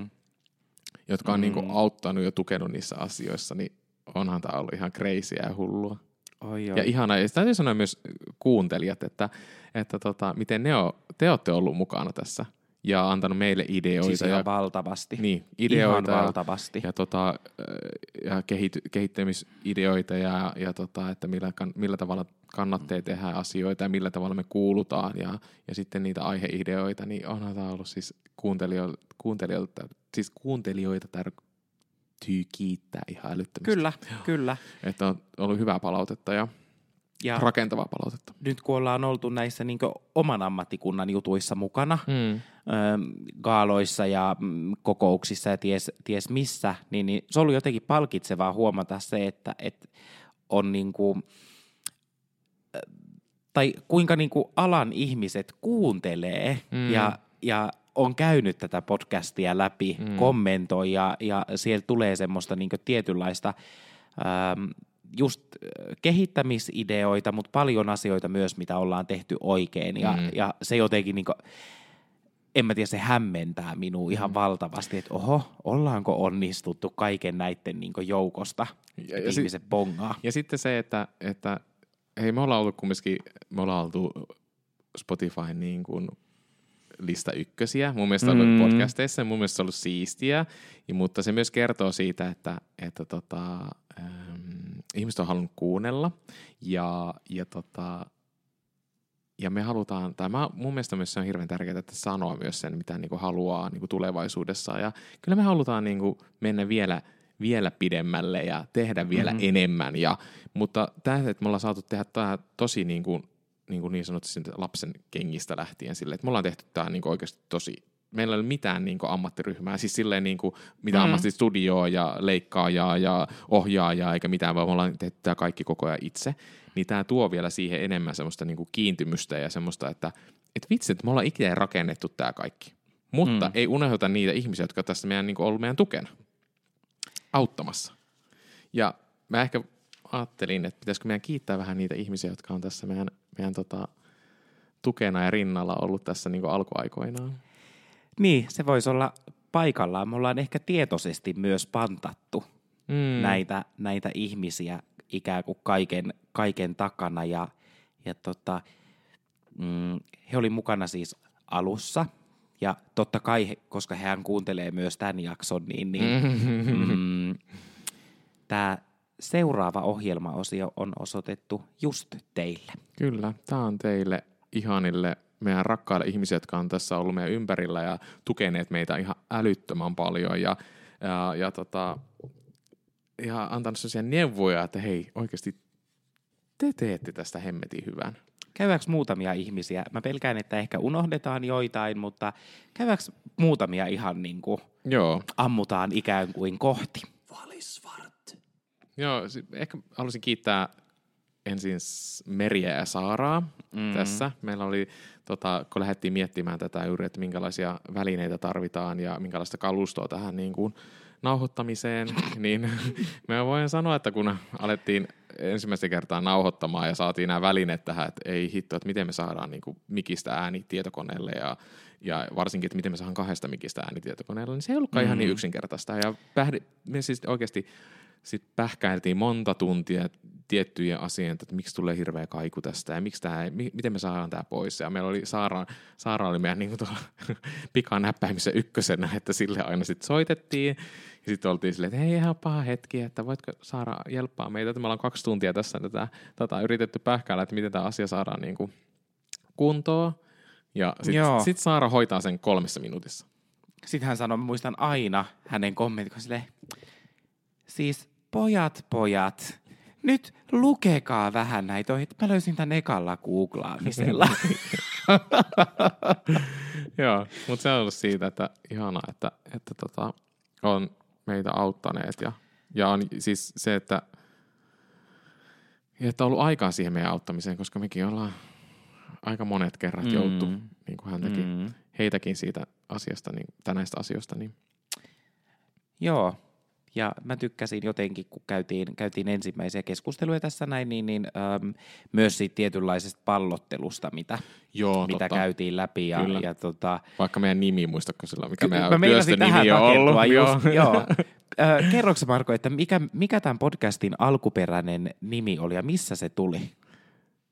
jotka on mm. niin kuin auttanut ja tukenut niissä asioissa, niin onhan tämä ollut ihan crazy ja hullua. Oi, oi. Ja ihana, ja täytyy sanoa myös kuuntelijat, että, että tota, miten ne on, te olette ollut mukana tässä ja antanut meille ideoita. Siis ja, valtavasti. Niin, ideoita ihan valtavasti. Ja, ja, tota, ja kehit, kehittämisideoita ja, ja tota, että millä, millä tavalla kannattaa tehdä asioita ja millä tavalla me kuulutaan ja, ja sitten niitä aiheideoita, niin onhan tämä ollut siis kuuntelijoilta, kuuntelijoilta, siis kuuntelijoita tar- täytyy kiittää ihan älyttömästi. Kyllä, Joo. kyllä. Että on ollut hyvää palautetta ja, ja rakentavaa palautetta. Nyt kun ollaan oltu näissä niin oman ammattikunnan jutuissa mukana, mm. gaaloissa ja mm, kokouksissa ja ties, ties missä, niin, niin se on ollut jotenkin palkitsevaa huomata se, että, että on niin kuin, tai kuinka niin kuin alan ihmiset kuuntelee mm. ja, ja on käynyt tätä podcastia läpi, mm. kommentoi ja, ja sieltä tulee semmoista niin tietynlaista ähm, just kehittämisideoita, mutta paljon asioita myös, mitä ollaan tehty oikein ja, mm. ja se jotenkin niin kuin, en mä tiedä, se hämmentää minua ihan mm. valtavasti, että oho, ollaanko onnistuttu kaiken näiden niin joukosta, ja, ja ihmiset sit, bongaa. Ja sitten se, että, että hei me ollaan ollut kumminkin, me ollaan oltu Spotify niin kuin lista ykkösiä. Mun mielestä on ollut mm. podcasteissa ja mun mielestä ollut siistiä, ja, mutta se myös kertoo siitä, että, että tota, ähm, ihmiset on halunnut kuunnella ja, ja tota, ja me halutaan, tai mä, mun mielestä myös se on hirveän tärkeää, että sanoa myös sen, mitä niin kuin haluaa niin kuin tulevaisuudessa. Ja kyllä me halutaan niin kuin mennä vielä, vielä pidemmälle ja tehdä vielä mm-hmm. enemmän. Ja, mutta tämä, että me ollaan saatu tehdä tämä tosi niin, kuin, niin, kuin niin sanotusti lapsen kengistä lähtien sille, että me ollaan tehty tämä niin kuin oikeasti tosi meillä ei ole mitään niin kuin, ammattiryhmää, siis silleen niin kuin, mitä mm. ammattistudioa ja leikkaajaa ja ohjaajaa eikä mitään, vaan me ollaan tehty tämä kaikki koko ajan itse niin tämä tuo vielä siihen enemmän semmoista niinku kiintymystä ja semmoista, että et vitsi, että me ollaan ikinä rakennettu tämä kaikki. Mutta mm. ei unohdeta niitä ihmisiä, jotka tässä meidän niinku ollut meidän tukena, auttamassa. Ja mä ehkä ajattelin, että pitäisikö meidän kiittää vähän niitä ihmisiä, jotka on tässä meidän, meidän tota, tukena ja rinnalla ollut tässä niinku alkuaikoinaan. Niin, se voisi olla paikallaan. Me ollaan ehkä tietoisesti myös pantattu mm. näitä, näitä ihmisiä ikään kuin kaiken, kaiken takana ja, ja tota, mm, he oli mukana siis alussa ja totta kai, koska hän kuuntelee myös tämän jakson, niin, niin mm, tämä seuraava ohjelmaosio on osoitettu just teille. Kyllä, tämä on teille ihanille meidän rakkaille ihmisille, jotka on tässä ollut meidän ympärillä ja tukeneet meitä ihan älyttömän paljon ja, ja, ja tota, ja antanut sellaisia neuvoja, että hei, oikeasti te teette tästä hemmetin hyvän. Käydäänkö muutamia ihmisiä? Mä pelkään, että ehkä unohdetaan joitain, mutta käydäänkö muutamia ihan niin kuin Joo. ammutaan ikään kuin kohti? Joo, ehkä haluaisin kiittää ensin Meriä ja Saaraa mm. tässä. Meillä oli, tota, kun lähdettiin miettimään tätä juuri, että minkälaisia välineitä tarvitaan ja minkälaista kalustoa tähän niin kuin, nauhoittamiseen, niin mä voin sanoa, että kun alettiin ensimmäistä kertaa nauhoittamaan ja saatiin nämä välineet tähän, että ei hitto, että miten me saadaan niin kuin mikistä ääni tietokoneelle ja, ja varsinkin, että miten me saadaan kahdesta mikistä ääni tietokoneelle, niin se ei ollutkaan mm. ihan niin mm. yksinkertaista. Ja pähdi, me siis oikeasti sitten pähkäiltiin monta tuntia tiettyjä asioita, että miksi tulee hirveä kaiku tästä ja miksi tää, miten me saadaan tämä pois. Ja meillä oli Saara, Saara oli meidän niin pikanäppäimisen ykkösenä, että sille aina sitten soitettiin ja sitten oltiin silleen, että hei ihan paha hetki, että voitko saada jelppaa meitä, että me ollaan kaksi tuntia tässä tätä, tätä yritetty pähkäillä, että miten tämä asia saadaan niin kuin kuntoon. Ja sitten sit Saara hoitaa sen kolmessa minuutissa. Sitten hän sanoi, muistan aina hänen kommentin, silleen, siis pojat, pojat, nyt lukekaa vähän näitä. Mä löysin tämän ekalla googlaamisella. Joo, mutta se on ollut siitä, että ihanaa, että, että tota, on meitä auttaneet. Ja, ja on siis se, että, että on ollut aikaa siihen meidän auttamiseen, koska mekin ollaan aika monet kerrat mm. jouttu, niin kuin häntäkin, mm. heitäkin siitä asiasta, niin, näistä asioista. Niin. Joo, ja mä tykkäsin jotenkin, kun käytiin, käytiin ensimmäisiä keskusteluja tässä näin, niin, niin äm, myös siitä tietynlaisesta pallottelusta, mitä, Joo, mitä totta. käytiin läpi. Ja, ja, tota, Vaikka meidän nimi, muistatko sillä, mikä meidän työstön nimi on ollut? Just, joo. joo. Äh, kerroksä Marko, että mikä, mikä tämän podcastin alkuperäinen nimi oli ja missä se tuli?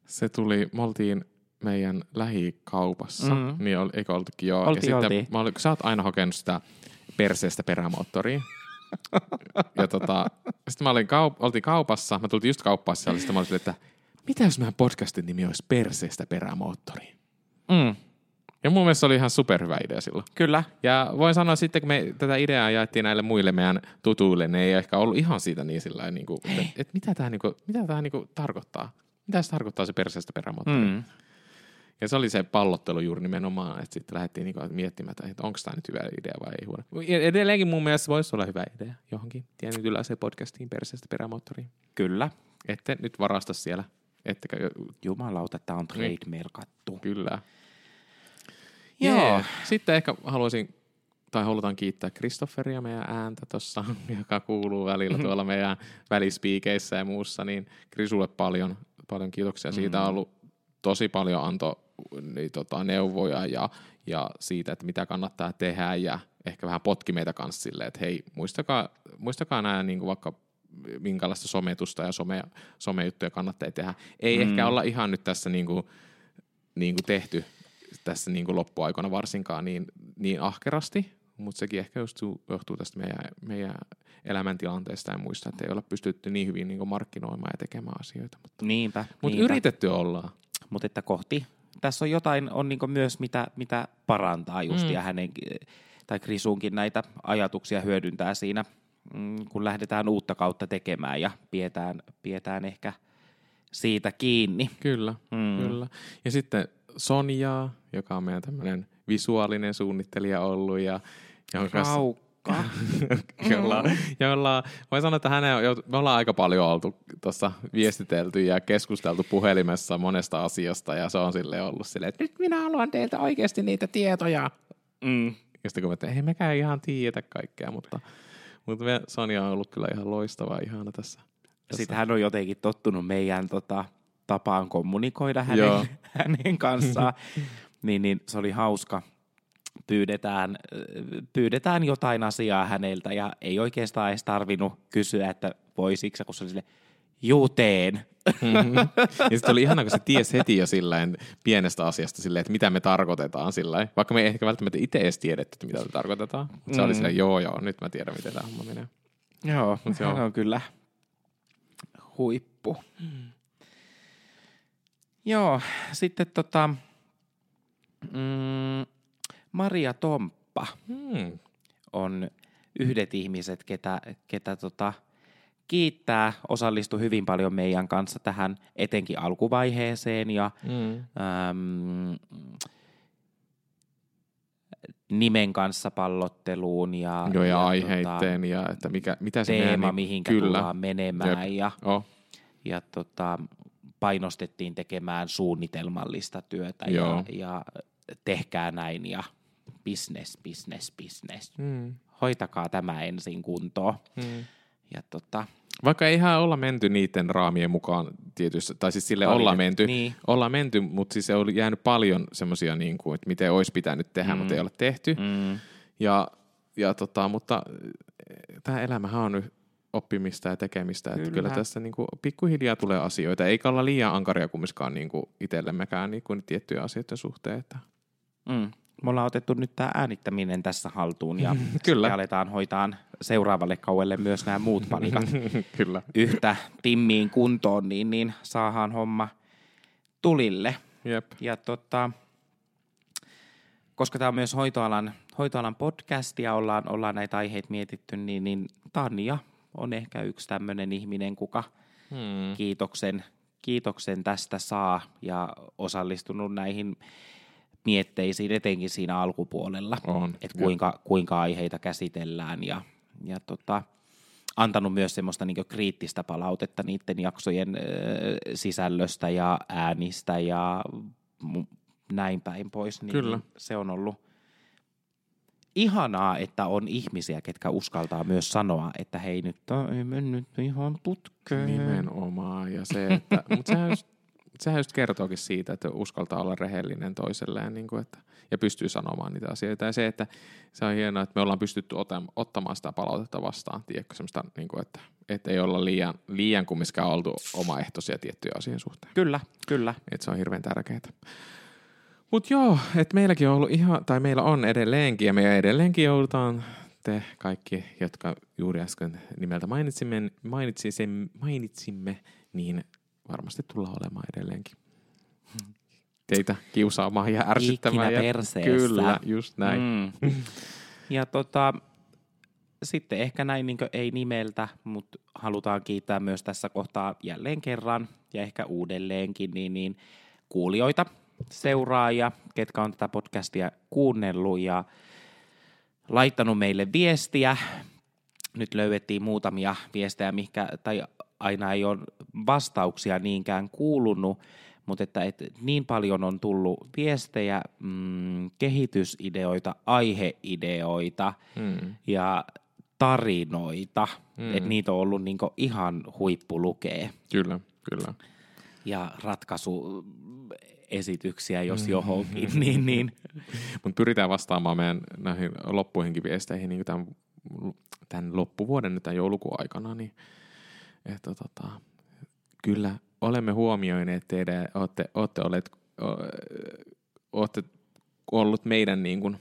Se tuli, me oltiin meidän lähikaupassa, mm-hmm. niin oli, eikö oltukin joo. Oltiin, ja oltiin. Mä olin, sä oot aina hokenut sitä perseestä perämoottoria ja tota, sitten mä olin kaup- oltiin kaupassa, mä tultiin just kauppaan siellä, sitten mä olin että mitä jos meidän podcastin nimi olisi Perseestä perämoottori? Mm. Ja mun mielestä se oli ihan superhyvä idea silloin. Kyllä. Ja voin sanoa sitten, kun me tätä ideaa jaettiin näille muille meidän tutuille, ne ei ehkä ollut ihan siitä niin sillä niin kuin, että, että mitä tämä, niin kuin, mitä tämä niin kuin, tarkoittaa. Mitä se tarkoittaa se perseestä perämoottori? Mm. Ja se oli se pallottelu juuri nimenomaan, että sitten lähdettiin niinku miettimään, että onko tämä nyt hyvä idea vai ei huono. Edelleenkin mun mielestä voisi olla hyvä idea johonkin se podcastiin perseestä perämoottoriin. Kyllä. Ette nyt varasta siellä. Ettekä... Jumalauta, tämä on trademarkattu. Kyllä. Joo. Yeah. Sitten ehkä haluaisin, tai halutaan kiittää Kristofferia meidän ääntä tuossa, joka kuuluu välillä tuolla meidän välispiikeissä ja muussa, niin Krisulle paljon, paljon kiitoksia. Siitä on ollut tosi paljon anto niin, tota, neuvoja ja, ja siitä, että mitä kannattaa tehdä ja ehkä vähän potki meitä kanssa silleen, että hei, muistakaa, muistakaa nämä niin kuin vaikka minkälaista sometusta ja some, somejuttuja kannattaa tehdä. Ei mm. ehkä olla ihan nyt tässä niin kuin, niin kuin tehty tässä niin kuin loppuaikana varsinkaan niin, niin ahkerasti, mutta sekin ehkä johtuu, johtuu tästä meidän, meidän elämäntilanteesta ja muista, että ei olla pystytty niin hyvin niin kuin markkinoimaan ja tekemään asioita. Mutta, Niinpä. mutta niinpä. yritetty ollaan. Mutta että kohti. Tässä on jotain on niinku myös, mitä, mitä parantaa just mm. ja hänen tai Krisunkin näitä ajatuksia hyödyntää siinä, mm, kun lähdetään uutta kautta tekemään ja pidetään, pidetään ehkä siitä kiinni. Kyllä, mm. kyllä. Ja sitten Sonjaa, joka on meidän tämmöinen visuaalinen suunnittelija ollut ja jonka kanssa, Raukka. jolla, jolla, voi sanoa, että hänen, me ollaan aika paljon oltu tuossa viestitelty ja keskusteltu puhelimessa monesta asiasta ja se on sille ollut silleen, että nyt minä haluan teiltä oikeasti niitä tietoja. Mm. Ja sitten kun me, että ei mekään ihan tiedetä kaikkea, mutta, mutta me, Sonja on ollut kyllä ihan loistava ihana tässä. tässä. Sitten hän on jotenkin tottunut meidän tota, tapaan kommunikoida Joo. hänen, hänen kanssaan. niin, niin se oli hauska. Pyydetään, äh, pyydetään jotain asiaa häneltä ja ei oikeastaan edes tarvinnut kysyä, että voisiko, kun se oli sille, juu teen. Mm-hmm. Ja sitten oli ihana, kun se tiesi heti jo silleen pienestä asiasta silleen, että mitä me tarkoitetaan silleen. Vaikka me ei ehkä välttämättä itse edes tiedetty, että mitä me tarkoitetaan. Mutta se oli Mm. silleen, joo joo, nyt mä tiedän, miten tämä homma menee. Joo, Mut hän joo. on kyllä huippu. Joo, sitten tota, mm, Maria Tomppa Hmm. on yhdet ihmiset, ketä, ketä tota, kiittää, osallistui hyvin paljon meidän kanssa tähän etenkin alkuvaiheeseen ja Mm. äm, nimen kanssa pallotteluun ja, Joo, ja tota, aiheitteen ja että mikä, mitä se teema, meidän, mihinkä kyllä. tullaan menemään ja, Oh, ja tota, painostettiin tekemään suunnitelmallista työtä ja, Joo. ja tehkää näin ja business, business, business. mm. Hoitakaa tämä ensin kuntoon. Mm. Ja tota, Vaikka ei ihan olla menty niiden raamien mukaan tietysti, tai siis sille ollaan Valitettavasti, menty, niin. ollaan menty, mutta siis se oli jäänyt paljon semmoisia, niin kuin, että miten olisi pitänyt tehdä, mm. mutta ei ole tehty. mm, Ja, ja tota, mutta tämä elämähän on nyt oppimista ja tekemistä, että Kyllä. kyllä tässä niin kuin, pikkuhiljaa tulee asioita, eikä olla liian ankaria kumminkaan niin kuin itsellemmekään niin kuin, tiettyjä asioiden suhteen. Että. mm. Me ollaan otettu nyt tämä äänittäminen tässä haltuun ja Kyllä. sitten aletaan hoitaa seuraavalle kauelle myös nämä muut palikat kyllä. yhtä timmiin kuntoon, niin, niin saadaan homma tulille. Jep. Ja tota, koska tämä on myös hoitoalan, hoitoalan podcast ja ollaan, ollaan näitä aiheita mietitty, niin, niin Tanja on ehkä yksi tämmöinen ihminen, kuka Hmm. kiitoksen, kiitoksen tästä saa ja osallistunut näihin mietteisiin, etenkin siinä alkupuolella, On. että kuinka, kuinka aiheita käsitellään ja, ja tota, antanut myös semmoista niin kriittistä palautetta niiden jaksojen ö, sisällöstä ja äänistä ja näin päin pois. Niin Kyllä. Se on ollut ihanaa, että on ihmisiä, ketkä uskaltaa myös sanoa, että hei nyt on mennyt ihan putkeen. Nimenomaan. Ja se, että, mutta sehän just, sehän just kertookin siitä, että uskaltaa olla rehellinen toiselleen niin kuin, että, ja pystyy sanomaan niitä asioita. Ja se, että se on hienoa, että me ollaan pystytty ottamaan sitä palautetta vastaan, tiedätkö, semmoista, niin kuin, että, että ei olla liian, liian kumminkaan oltu omaehtoisia tiettyjä asioiden suhteen. Kyllä, kyllä. Että se on hirveän tärkeää. Mutta joo, että meilläkin on ollut ihan, tai meillä on edelleenkin, ja me edelleenkin joudutaan te kaikki, jotka juuri äsken nimeltä mainitsimme, mainitsimme, mainitsimme niin varmasti tullaan olemaan edelleenkin. Teitä kiusaamaan ja ärsyttämään. Ikinä ja, perseessä. Kyllä, just näin. Mm. Ja tota, sitten ehkä näin niin ei nimeltä, mutta halutaan kiittää myös tässä kohtaa jälleen kerran ja ehkä uudelleenkin niin, niin kuulijoita, seuraajia, ketkä on tätä podcastia kuunnellut ja laittanut meille viestiä. Nyt löydettiin muutamia viestejä, mikä, tai aina ei ole vastauksia niinkään kuulunut, mutta että, että niin paljon on tullut viestejä, mm, kehitysideoita, aiheideoita Mm. ja tarinoita, Mm. mm. että niitä on ollut niinku ihan huippulukee Kyllä, kyllä. ja ratkaisuesityksiä, jos johonkin, niin, niin Mutta pyritään vastaamaan meidän näihin loppuihinkin viesteihin niin tämän, tämän loppuvuoden nyt tämän joulukuun aikana, niin että tota, kyllä olemme huomioineet teidän, olette, olette, olleet, olette ollut meidän niin kuin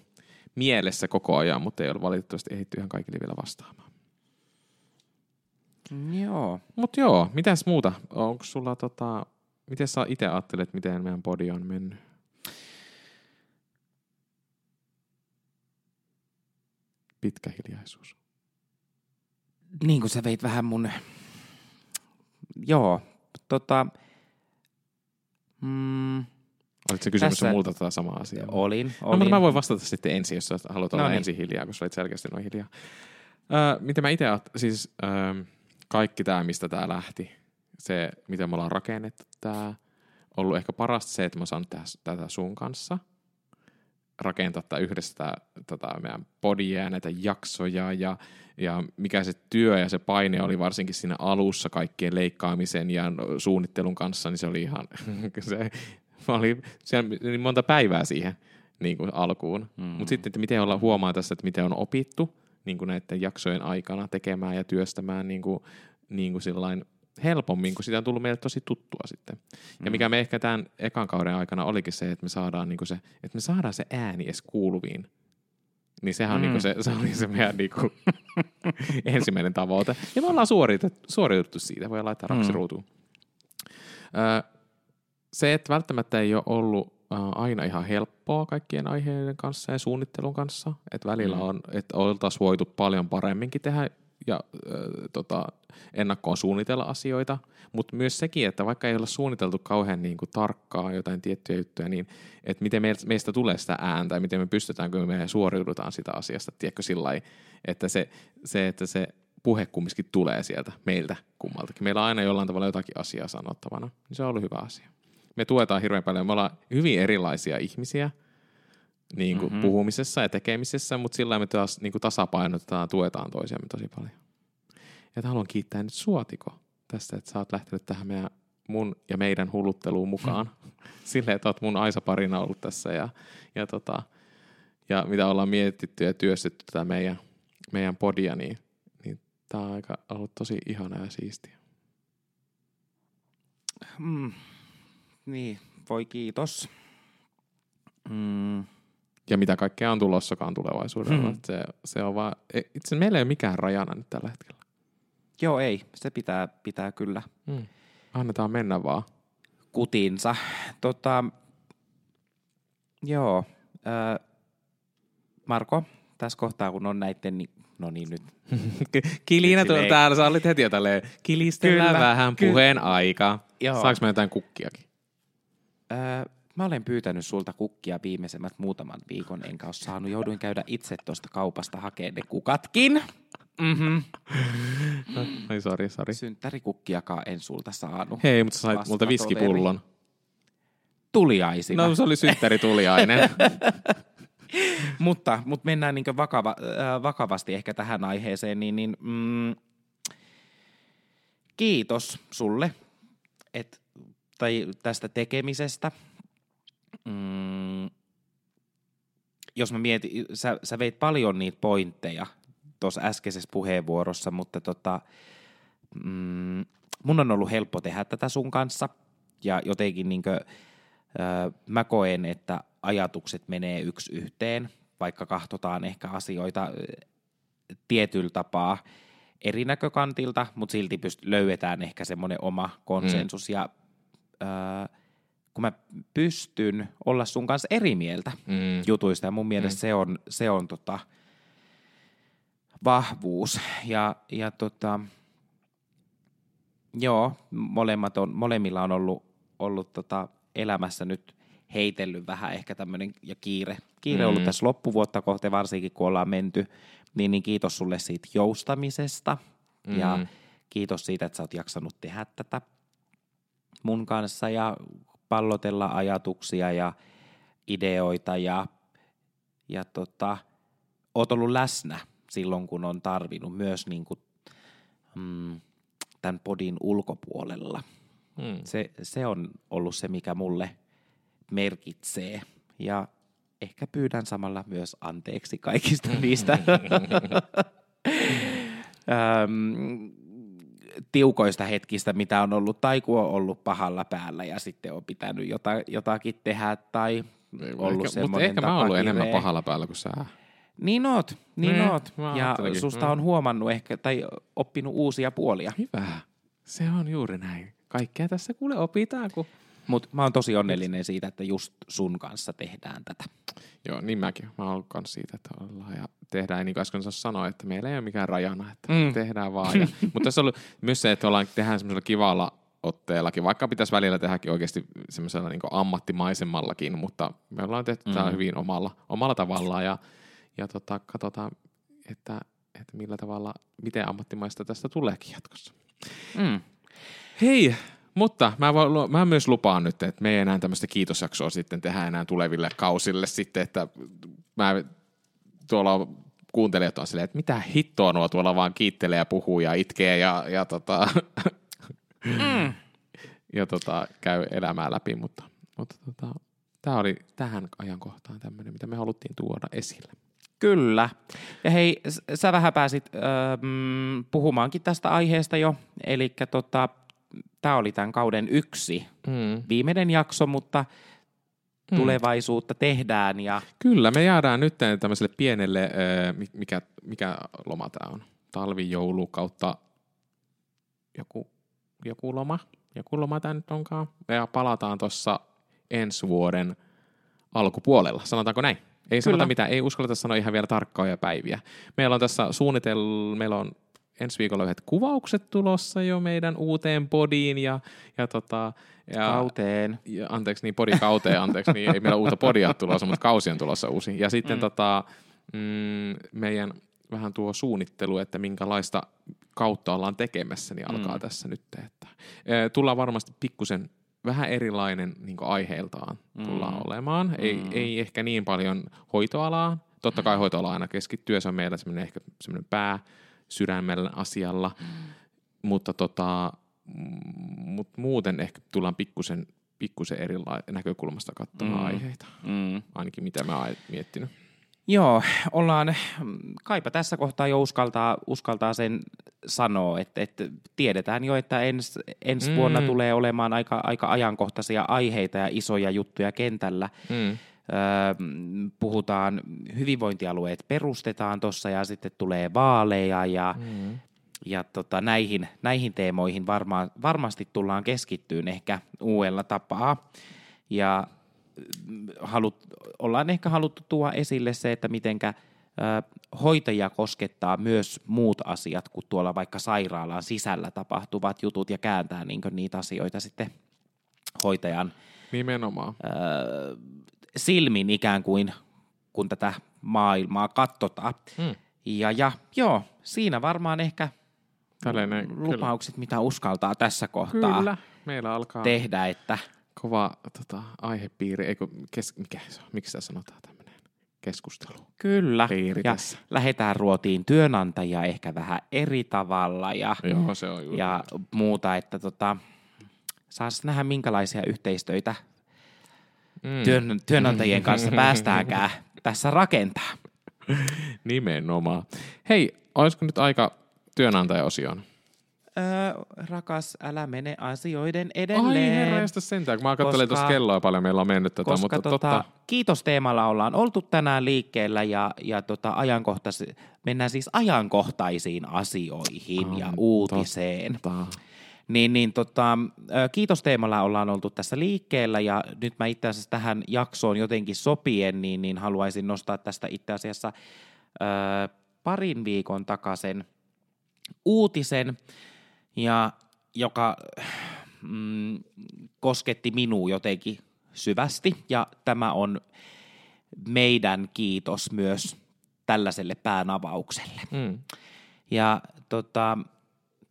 mielessä koko ajan, mutta ei ole valitettavasti ehditty ihan kaikille vielä vastaamaan. joo. Mutta joo, mitäs muuta? Onko sulla tota, miten sä itse ajattelet, miten meidän podi on mennyt? Pitkä hiljaisuus. Niin kuin sä veit vähän mun... Joo, tota... Mm, Olit se kysymys Tässä- multa tätä samaa asiaa? olin, No, olin. mutta mä voin vastata sitten ensin, jos haluat olla No niin. ensin hiljaa, koska olit selkeästi noin hiljaa. Öö, miten mä itse siis öö, kaikki tämä, mistä tämä lähti, se, miten me ollaan rakennettu tämä, ollut ehkä parasta se, että mä saan tehdä tätä sun kanssa, rakentaa tätä yhdessä tätä, tätä meidän podia ja näitä jaksoja ja, ja mikä se työ ja se paine oli varsinkin siinä alussa kaikkien leikkaamisen ja suunnittelun kanssa, niin se oli ihan, se oli siellä niin monta päivää siihen niin kuin alkuun. Mm. Mutta sitten, että miten ollaan huomaa tässä, että miten on opittu niin kuin näiden jaksojen aikana tekemään ja työstämään niin kuin, niin kuin sillain helpommin, kun siitä on tullut meille tosi tuttua sitten. Ja mikä me ehkä tämän ekan kauden aikana olikin se, että me saadaan, niin kuin se, että me saadaan se ääni edes kuuluviin. Niin sehän on Mm. niin kuin se, se oli se meidän niin kuin ensimmäinen tavoite. Ja me ollaan suoritettu, suoritettu siitä, voi laittaa raksi Mm. ruutuun. Öö, se, että välttämättä ei ole ollut aina ihan helppoa kaikkien aiheiden kanssa ja suunnittelun kanssa. Että välillä Mm. on, että oltaisiin voitu paljon paremminkin tehdä ja äh, tota, ennakkoon suunnitella asioita, mutta myös sekin, että vaikka ei olla suunniteltu kauhean niin kuin, tarkkaa jotain tiettyjä juttuja, niin että miten meistä, tulee sitä ääntä ja miten me pystytään, kun me suoriudutaan sitä asiasta, tiedätkö sillä että se, se, että se puhe kumminkin tulee sieltä meiltä kummaltakin. Meillä on aina jollain tavalla jotakin asiaa sanottavana, niin se on ollut hyvä asia. Me tuetaan hirveän paljon, me ollaan hyvin erilaisia ihmisiä niin kuin Mhm. mm-hmm. puhumisessa ja tekemisessä, mutta sillä me taas niin kuin tasapainotetaan ja tuetaan toisiamme tosi paljon. Ja haluan kiittää nyt Suotiko tästä, että sä oot lähtenyt tähän meidän, mun ja meidän hullutteluun mukaan. Silleen, että oot mun Aisa-parina ollut tässä ja, ja, tota, ja mitä ollaan mietitty ja työstetty tätä meidän, meidän podia, niin, niin tää on aika ollut tosi ihana ja siistiä. Mm, niin, voi kiitos. Mm, Ja mitä kaikkea on tulossakaan tulevaisuudella. Hmm. Se, se on vaan, e- itse meillä ei ole mikään rajana nyt tällä hetkellä. joo, ei, se pitää, pitää kyllä Hmm. Annetaan mennä vaan. kutinsa. Tota, joo, ö, Marko, tässä kohtaa kun on näitten, niin, no niin nyt, Kiliina Nyt silleen- täällä, sä olit heti jo tälleen, kilistellä Kyllä, vähän kyllä. puheen aika. Joo. Saanko mä jotain kukkiakin? ö, mä olen pyytänyt sulta kukkia viimeisemmät muutaman viikon, enkä ole saanut. Jouduin käydä itse tuosta kaupasta hakemaan ne kukatkin. Mm-hmm. Ai sori, sori. Synttärikukkiakaan en sulta saanut. Hei, mutta sä sait Vasta multa viskipullon. Tuliaisina. No se oli synttärituliainen. mutta, mutta mennään niin vakava, äh, vakavasti ehkä tähän aiheeseen, niin, niin mm, kiitos sulle et, tai tästä tekemisestä. Mm, jos mä mietin, sä, sä veit paljon niitä pointteja tuossa äskeisessä puheenvuorossa, mutta tota, mm, mun on ollut helppo tehdä tätä sun kanssa ja jotenkin niinkö, ö, mä koen, että ajatukset menee yksi yhteen, vaikka katsotaan ehkä asioita tietyllä tapaa eri näkökantilta, mutta silti pyst- löydetään ehkä semmoinen oma konsensus. Mm. Ja ö, kun mä pystyn olla sun kanssa eri mieltä mm. jutuista, ja mun mielestä mm. se on, se on tota, vahvuus. Ja, ja tota, joo, molemmat on, molemmilla on ollut, ollut tota elämässä nyt heitellyt vähän ehkä tämmöinen ja kiire. Kiire on ollut Mm. tässä loppuvuotta kohti, varsinkin kun ollaan menty. Niin, niin kiitos sulle siitä joustamisesta mm. ja Mm. kiitos siitä, että sä oot jaksanut tehdä tätä mun kanssa ja pallotella ajatuksia ja ideoita ja, ja tota, oot ollut läsnä silloin, kun on tarvinnut myös niin kuin, mm, tämän podin ulkopuolella. Mm. Se, se on ollut se, mikä mulle merkitsee. Ja ehkä pyydän samalla myös anteeksi kaikista niistä tiukoista hetkistä, mitä on ollut, tai kun on ollut pahalla päällä ja sitten on pitänyt jota, jotakin tehdä, tai ollut ehkä, semmoinen Mutta ehkä mä oon ollut enemmän pahalla päällä kuin sä. Niin oot, niin Niin, oot. Ja susta Mm. on huomannut ehkä, tai oppinut uusia puolia. Hyvä. Se on juuri näin. Kaikkea tässä kuule opitaan, kun... Mutta mä oon tosi onnellinen siitä, että just sun kanssa tehdään tätä. Joo, niin mäkin. Mä oon kans siitä, että ollaan ja tehdään, niin kuin äsken sanoa, että meillä ei ole mikään rajana, että mm. tehdään vaan. Ja, mutta tässä on ollut myös se, että ollaan, tehdään semmoisella kivalla otteellakin, vaikka pitäisi välillä tehdäkin oikeasti semmoisella niin ammattimaisemmallakin, mutta me ollaan tehty mm. tämä hyvin omalla, omalla tavallaan ja, ja tota, katsotaan, että, että millä tavalla, miten ammattimaista tästä tuleekin jatkossa. Mm. Hei, mutta mä, voin, mä myös lupaan nyt, että me ei enää tämmöistä kiitosjaksoa sitten tehdä enää tuleville kausille sitten, että mä tuolla kuuntelijat on silleen, että mitä hittoa nuo tuolla vaan kiittelee ja puhuu ja itkee ja, ja, tota, Mm. ja tota, käy elämää läpi, mutta, mutta tota, tämä oli tähän ajankohtaan tämmöinen, mitä me haluttiin tuoda esille. Kyllä. Ja hei, sä vähän pääsit öö, mm, puhumaankin tästä aiheesta jo. Eli tota, tämä oli tämän kauden yksi Mm. viimeinen jakso, mutta Mm. tulevaisuutta tehdään ja Kyllä, me jäädään nyt tämmöiselle pienelle, mi- mikä, mikä loma tämä on? Talvi, joulu kautta joku, joku loma. Joku loma tämä nyt onkaan. Ja palataan tuossa ensi vuoden alkupuolella, sanotaanko näin? Ei sanota Kyllä. mitään, ei uskalleta sanoa ihan vielä tarkkoja päiviä. Meillä on tässä suunnitel, meillä on ensi viikolla yhdet kuvaukset tulossa jo meidän uuteen podiin ja, ja, tota, ja kauteen. ja, anteeksi, niin podikauteen, anteeksi, niin ei meillä uutta podia tulossa, mutta kausi on tulossa uusi. Ja sitten mm. tota, mm, meidän vähän tuo suunnittelu, että minkälaista kautta ollaan tekemässä, niin alkaa mm. tässä nyt. Että, e, tullaan varmasti pikkusen vähän erilainen niin aiheiltaan tullaan Mm. olemaan. Ei, Mm. ei ehkä niin paljon hoitoalaa. Totta kai hoitoala aina keskittyy, se on meillä semmoinen ehkä semmoinen pää sydämellä asialla. Mm. Mutta tota, mut muuten ehkä tullaan pikkusen, pikkusen eri näkökulmasta katsomaan Mm. aiheita. Mm. Ainakin mitä mä oon miettinyt. Joo, ollaan, mm, kaipa tässä kohtaa jo uskaltaa, uskaltaa sen sanoa, että, että tiedetään jo, että ens, ensi. Mm. vuonna tulee olemaan aika, aika ajankohtaisia aiheita ja isoja juttuja kentällä. Mm. Öö, puhutaan, hyvinvointialueet perustetaan tuossa ja sitten tulee vaaleja ja, Mm. ja tota, näihin, näihin teemoihin varma, varmasti tullaan keskittyyn ehkä uudella tapaa. Ja mm, halut, ollaan ehkä haluttu tuoda esille se, että mitenkä hoitajia koskettaa myös muut asiat kuin tuolla vaikka sairaalan sisällä tapahtuvat jutut ja kääntää niin niitä asioita sitten hoitajan Nimenomaan. ö, silmin ikään kuin, kun tätä maailmaa katsotaan. Mm. Ja, ja joo, siinä varmaan ehkä Tällainen, kyllä. lupaukset, mitä uskaltaa tässä kohtaa Kyllä. Meillä alkaa tehdä, että kova tota, aihepiiri, eikö, kes, mikä se on, miksi sitä sanotaan tämmöinen keskustelu? kyllä, Piiri ja tässä. lähdetään ruotiin työnantajia ehkä vähän eri tavalla ja, Joo, se on juuri. ja muuta, että tota, saas nähdä minkälaisia yhteistöitä mm. työn, työnantajien kanssa päästäänkään tässä rakentaa. Nimenomaan. Hei, olisiko nyt aika työnantajaosioon? Öö, rakas, älä mene asioiden Ai edelleen. herra, jästä sentään, kun mä katselin Koska- tuossa kelloa paljon, meillä on mennyt tätä, koska mutta tota, totta. kiitosteemalla ollaan oltu tänään liikkeellä ja, ja tota ajankohtais, mennään siis ajankohtaisiin asioihin Ai, ja uutiseen. Totta. Niin, niin tota, ö, kiitosteemalla ollaan oltu tässä liikkeellä ja nyt mä itse asiassa tähän jaksoon jotenkin sopien, niin, niin haluaisin nostaa tästä itse asiassa ö, parin viikon takaisen uutisen, ja joka mm, kosketti minua jotenkin syvästi ja tämä on meidän kiitos myös tällaiselle päänavaukselle. Mm. Ja tota,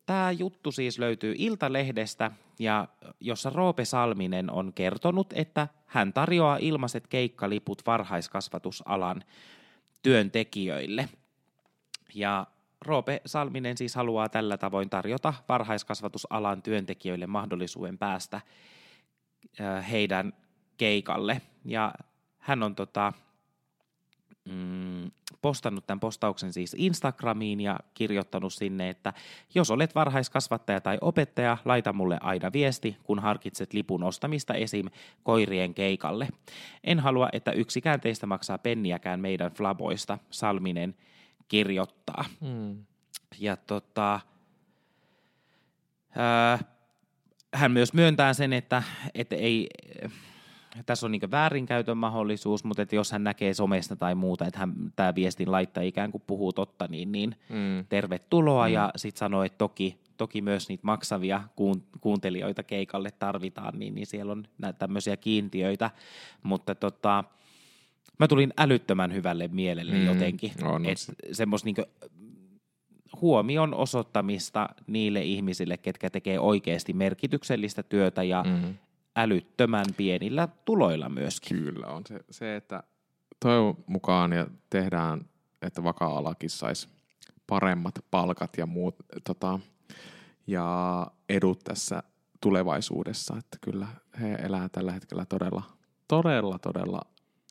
tämä juttu siis löytyy Iltalehdestä ja jossa Roope Salminen on kertonut, että hän tarjoaa ilmaiset keikkaliput varhaiskasvatusalan työntekijöille. Ja Roope Salminen siis haluaa tällä tavoin tarjota varhaiskasvatusalan työntekijöille mahdollisuuden päästä heidän keikalle. Ja hän on tota, mm, postannut tämän postauksen siis Instagramiin ja kirjoittanut sinne, että jos olet varhaiskasvattaja tai opettaja, laita mulle aina viesti, kun harkitset lipun ostamista esim. koirien keikalle. En halua, että yksikään teistä maksaa penniäkään meidän flaboista, Salminen kirjoittaa. Mm. Ja tota, ää, hän myös myöntää sen, että, että ei, tässä on niin väärinkäytön mahdollisuus, mutta että jos hän näkee somesta tai muuta, että hän, tämä viestin laittaa ikään kuin puhuu totta, niin, niin mm. tervetuloa. Mm. Ja sitten sanoi, että toki, toki myös niitä maksavia kuun, kuuntelijoita keikalle tarvitaan, niin, niin siellä on näitä tämmöisiä kiintiöitä. Mutta tota, mä tulin älyttömän hyvälle mielelle mm. jotenkin. On, että semmoista niin huomion osoittamista niille ihmisille, ketkä tekee oikeasti merkityksellistä työtä ja mm älyttömän pienillä tuloilla myöskin. Kyllä on se, se että toivon mukaan ja tehdään, että vakaa-alakin saisi paremmat palkat ja muut tota, ja edut tässä tulevaisuudessa, että kyllä he elää tällä hetkellä todella, todella, todella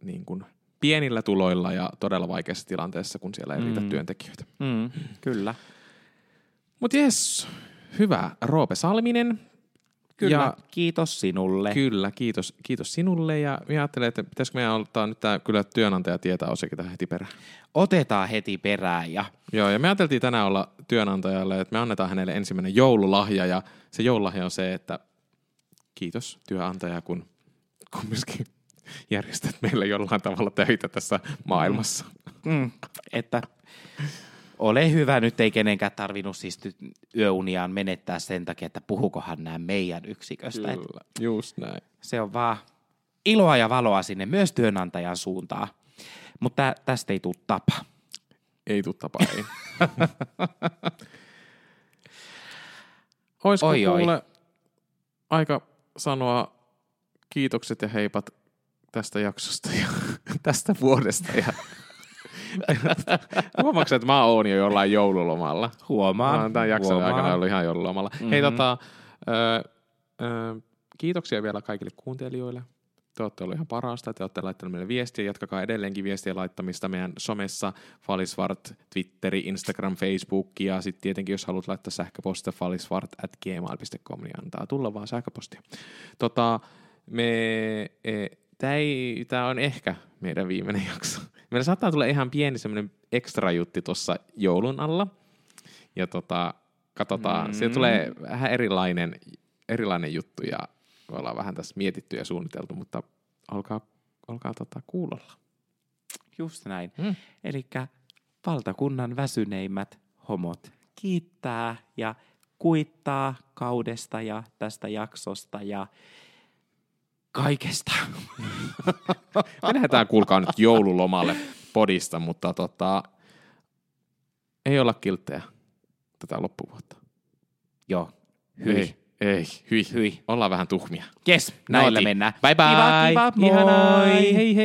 niin kuin pienillä tuloilla ja todella vaikeassa tilanteessa, kun siellä ei riitä mm. työntekijöitä. Mm, kyllä. Mutta jes, hyvä Roope Salminen. Kyllä, ja, kiitos sinulle. Kyllä, kiitos, kiitos sinulle. Ja minä ajattelen, että pitäisikö meidän ottaa nyt tämä kyllä työnantaja tietää osakin tähän heti perään. Otetaan heti perään. Ja... Joo, ja me ajateltiin tänään olla työnantajalle, että me annetaan hänelle ensimmäinen joululahja. Ja se joululahja on se, että kiitos työnantaja, kun, kun myöskin järjestät meille jollain tavalla töitä tässä maailmassa. Mm, että ole hyvä, nyt ei kenenkään tarvinnut siis yöuniaan menettää sen takia, että puhukohan nämä meidän yksiköstä. Kyllä, just näin. Se on vaan iloa ja valoa sinne myös työnantajan suuntaan. Mutta tästä ei tule tapa. Ei tule tapa, ei. Olisiko oi, kuule oi. aika sanoa kiitokset ja heipat tästä jaksosta ja tästä vuodesta ja Huomaatko, että mä oon jo jollain joululomalla? Huomaan. Mä tämän jakson huomaan. aikana ollut ihan joululomalla. Mm-hmm. Hei tota, ö, ö, kiitoksia vielä kaikille kuuntelijoille. Te olette olleet ihan parasta, te olette laittaneet meille viestiä, jatkakaa edelleenkin viestiä laittamista meidän somessa, Falisvart, Twitteri, Instagram, Facebook ja sitten tietenkin, jos haluat laittaa sähköpostia falisvart at gmail.com, niin antaa tulla vaan sähköpostia. Tota, me, e, tämä on ehkä meidän viimeinen jakso. Meillä saattaa tulla ihan pieni semmoinen ekstra jutti tuossa joulun alla. Ja tota, katsotaan, mm. se tulee vähän erilainen, erilainen juttu ja me ollaan vähän tässä mietitty ja suunniteltu, mutta olkaa, olkaa tota kuulolla. Just näin. Mm. Eli valtakunnan väsyneimmät homot kiittää ja kuittaa kaudesta ja tästä jaksosta ja kaikesta. Me lähdetään kuulkaa nyt joululomalle podista, mutta tota, ei olla kilttejä tätä loppuvuotta. Joo. Hyi. Ei, ei, hyi. hyi. Ollaan vähän tuhmia. Yes, näillä mennään. Bye bye. Kiva, kiva, moi. Hei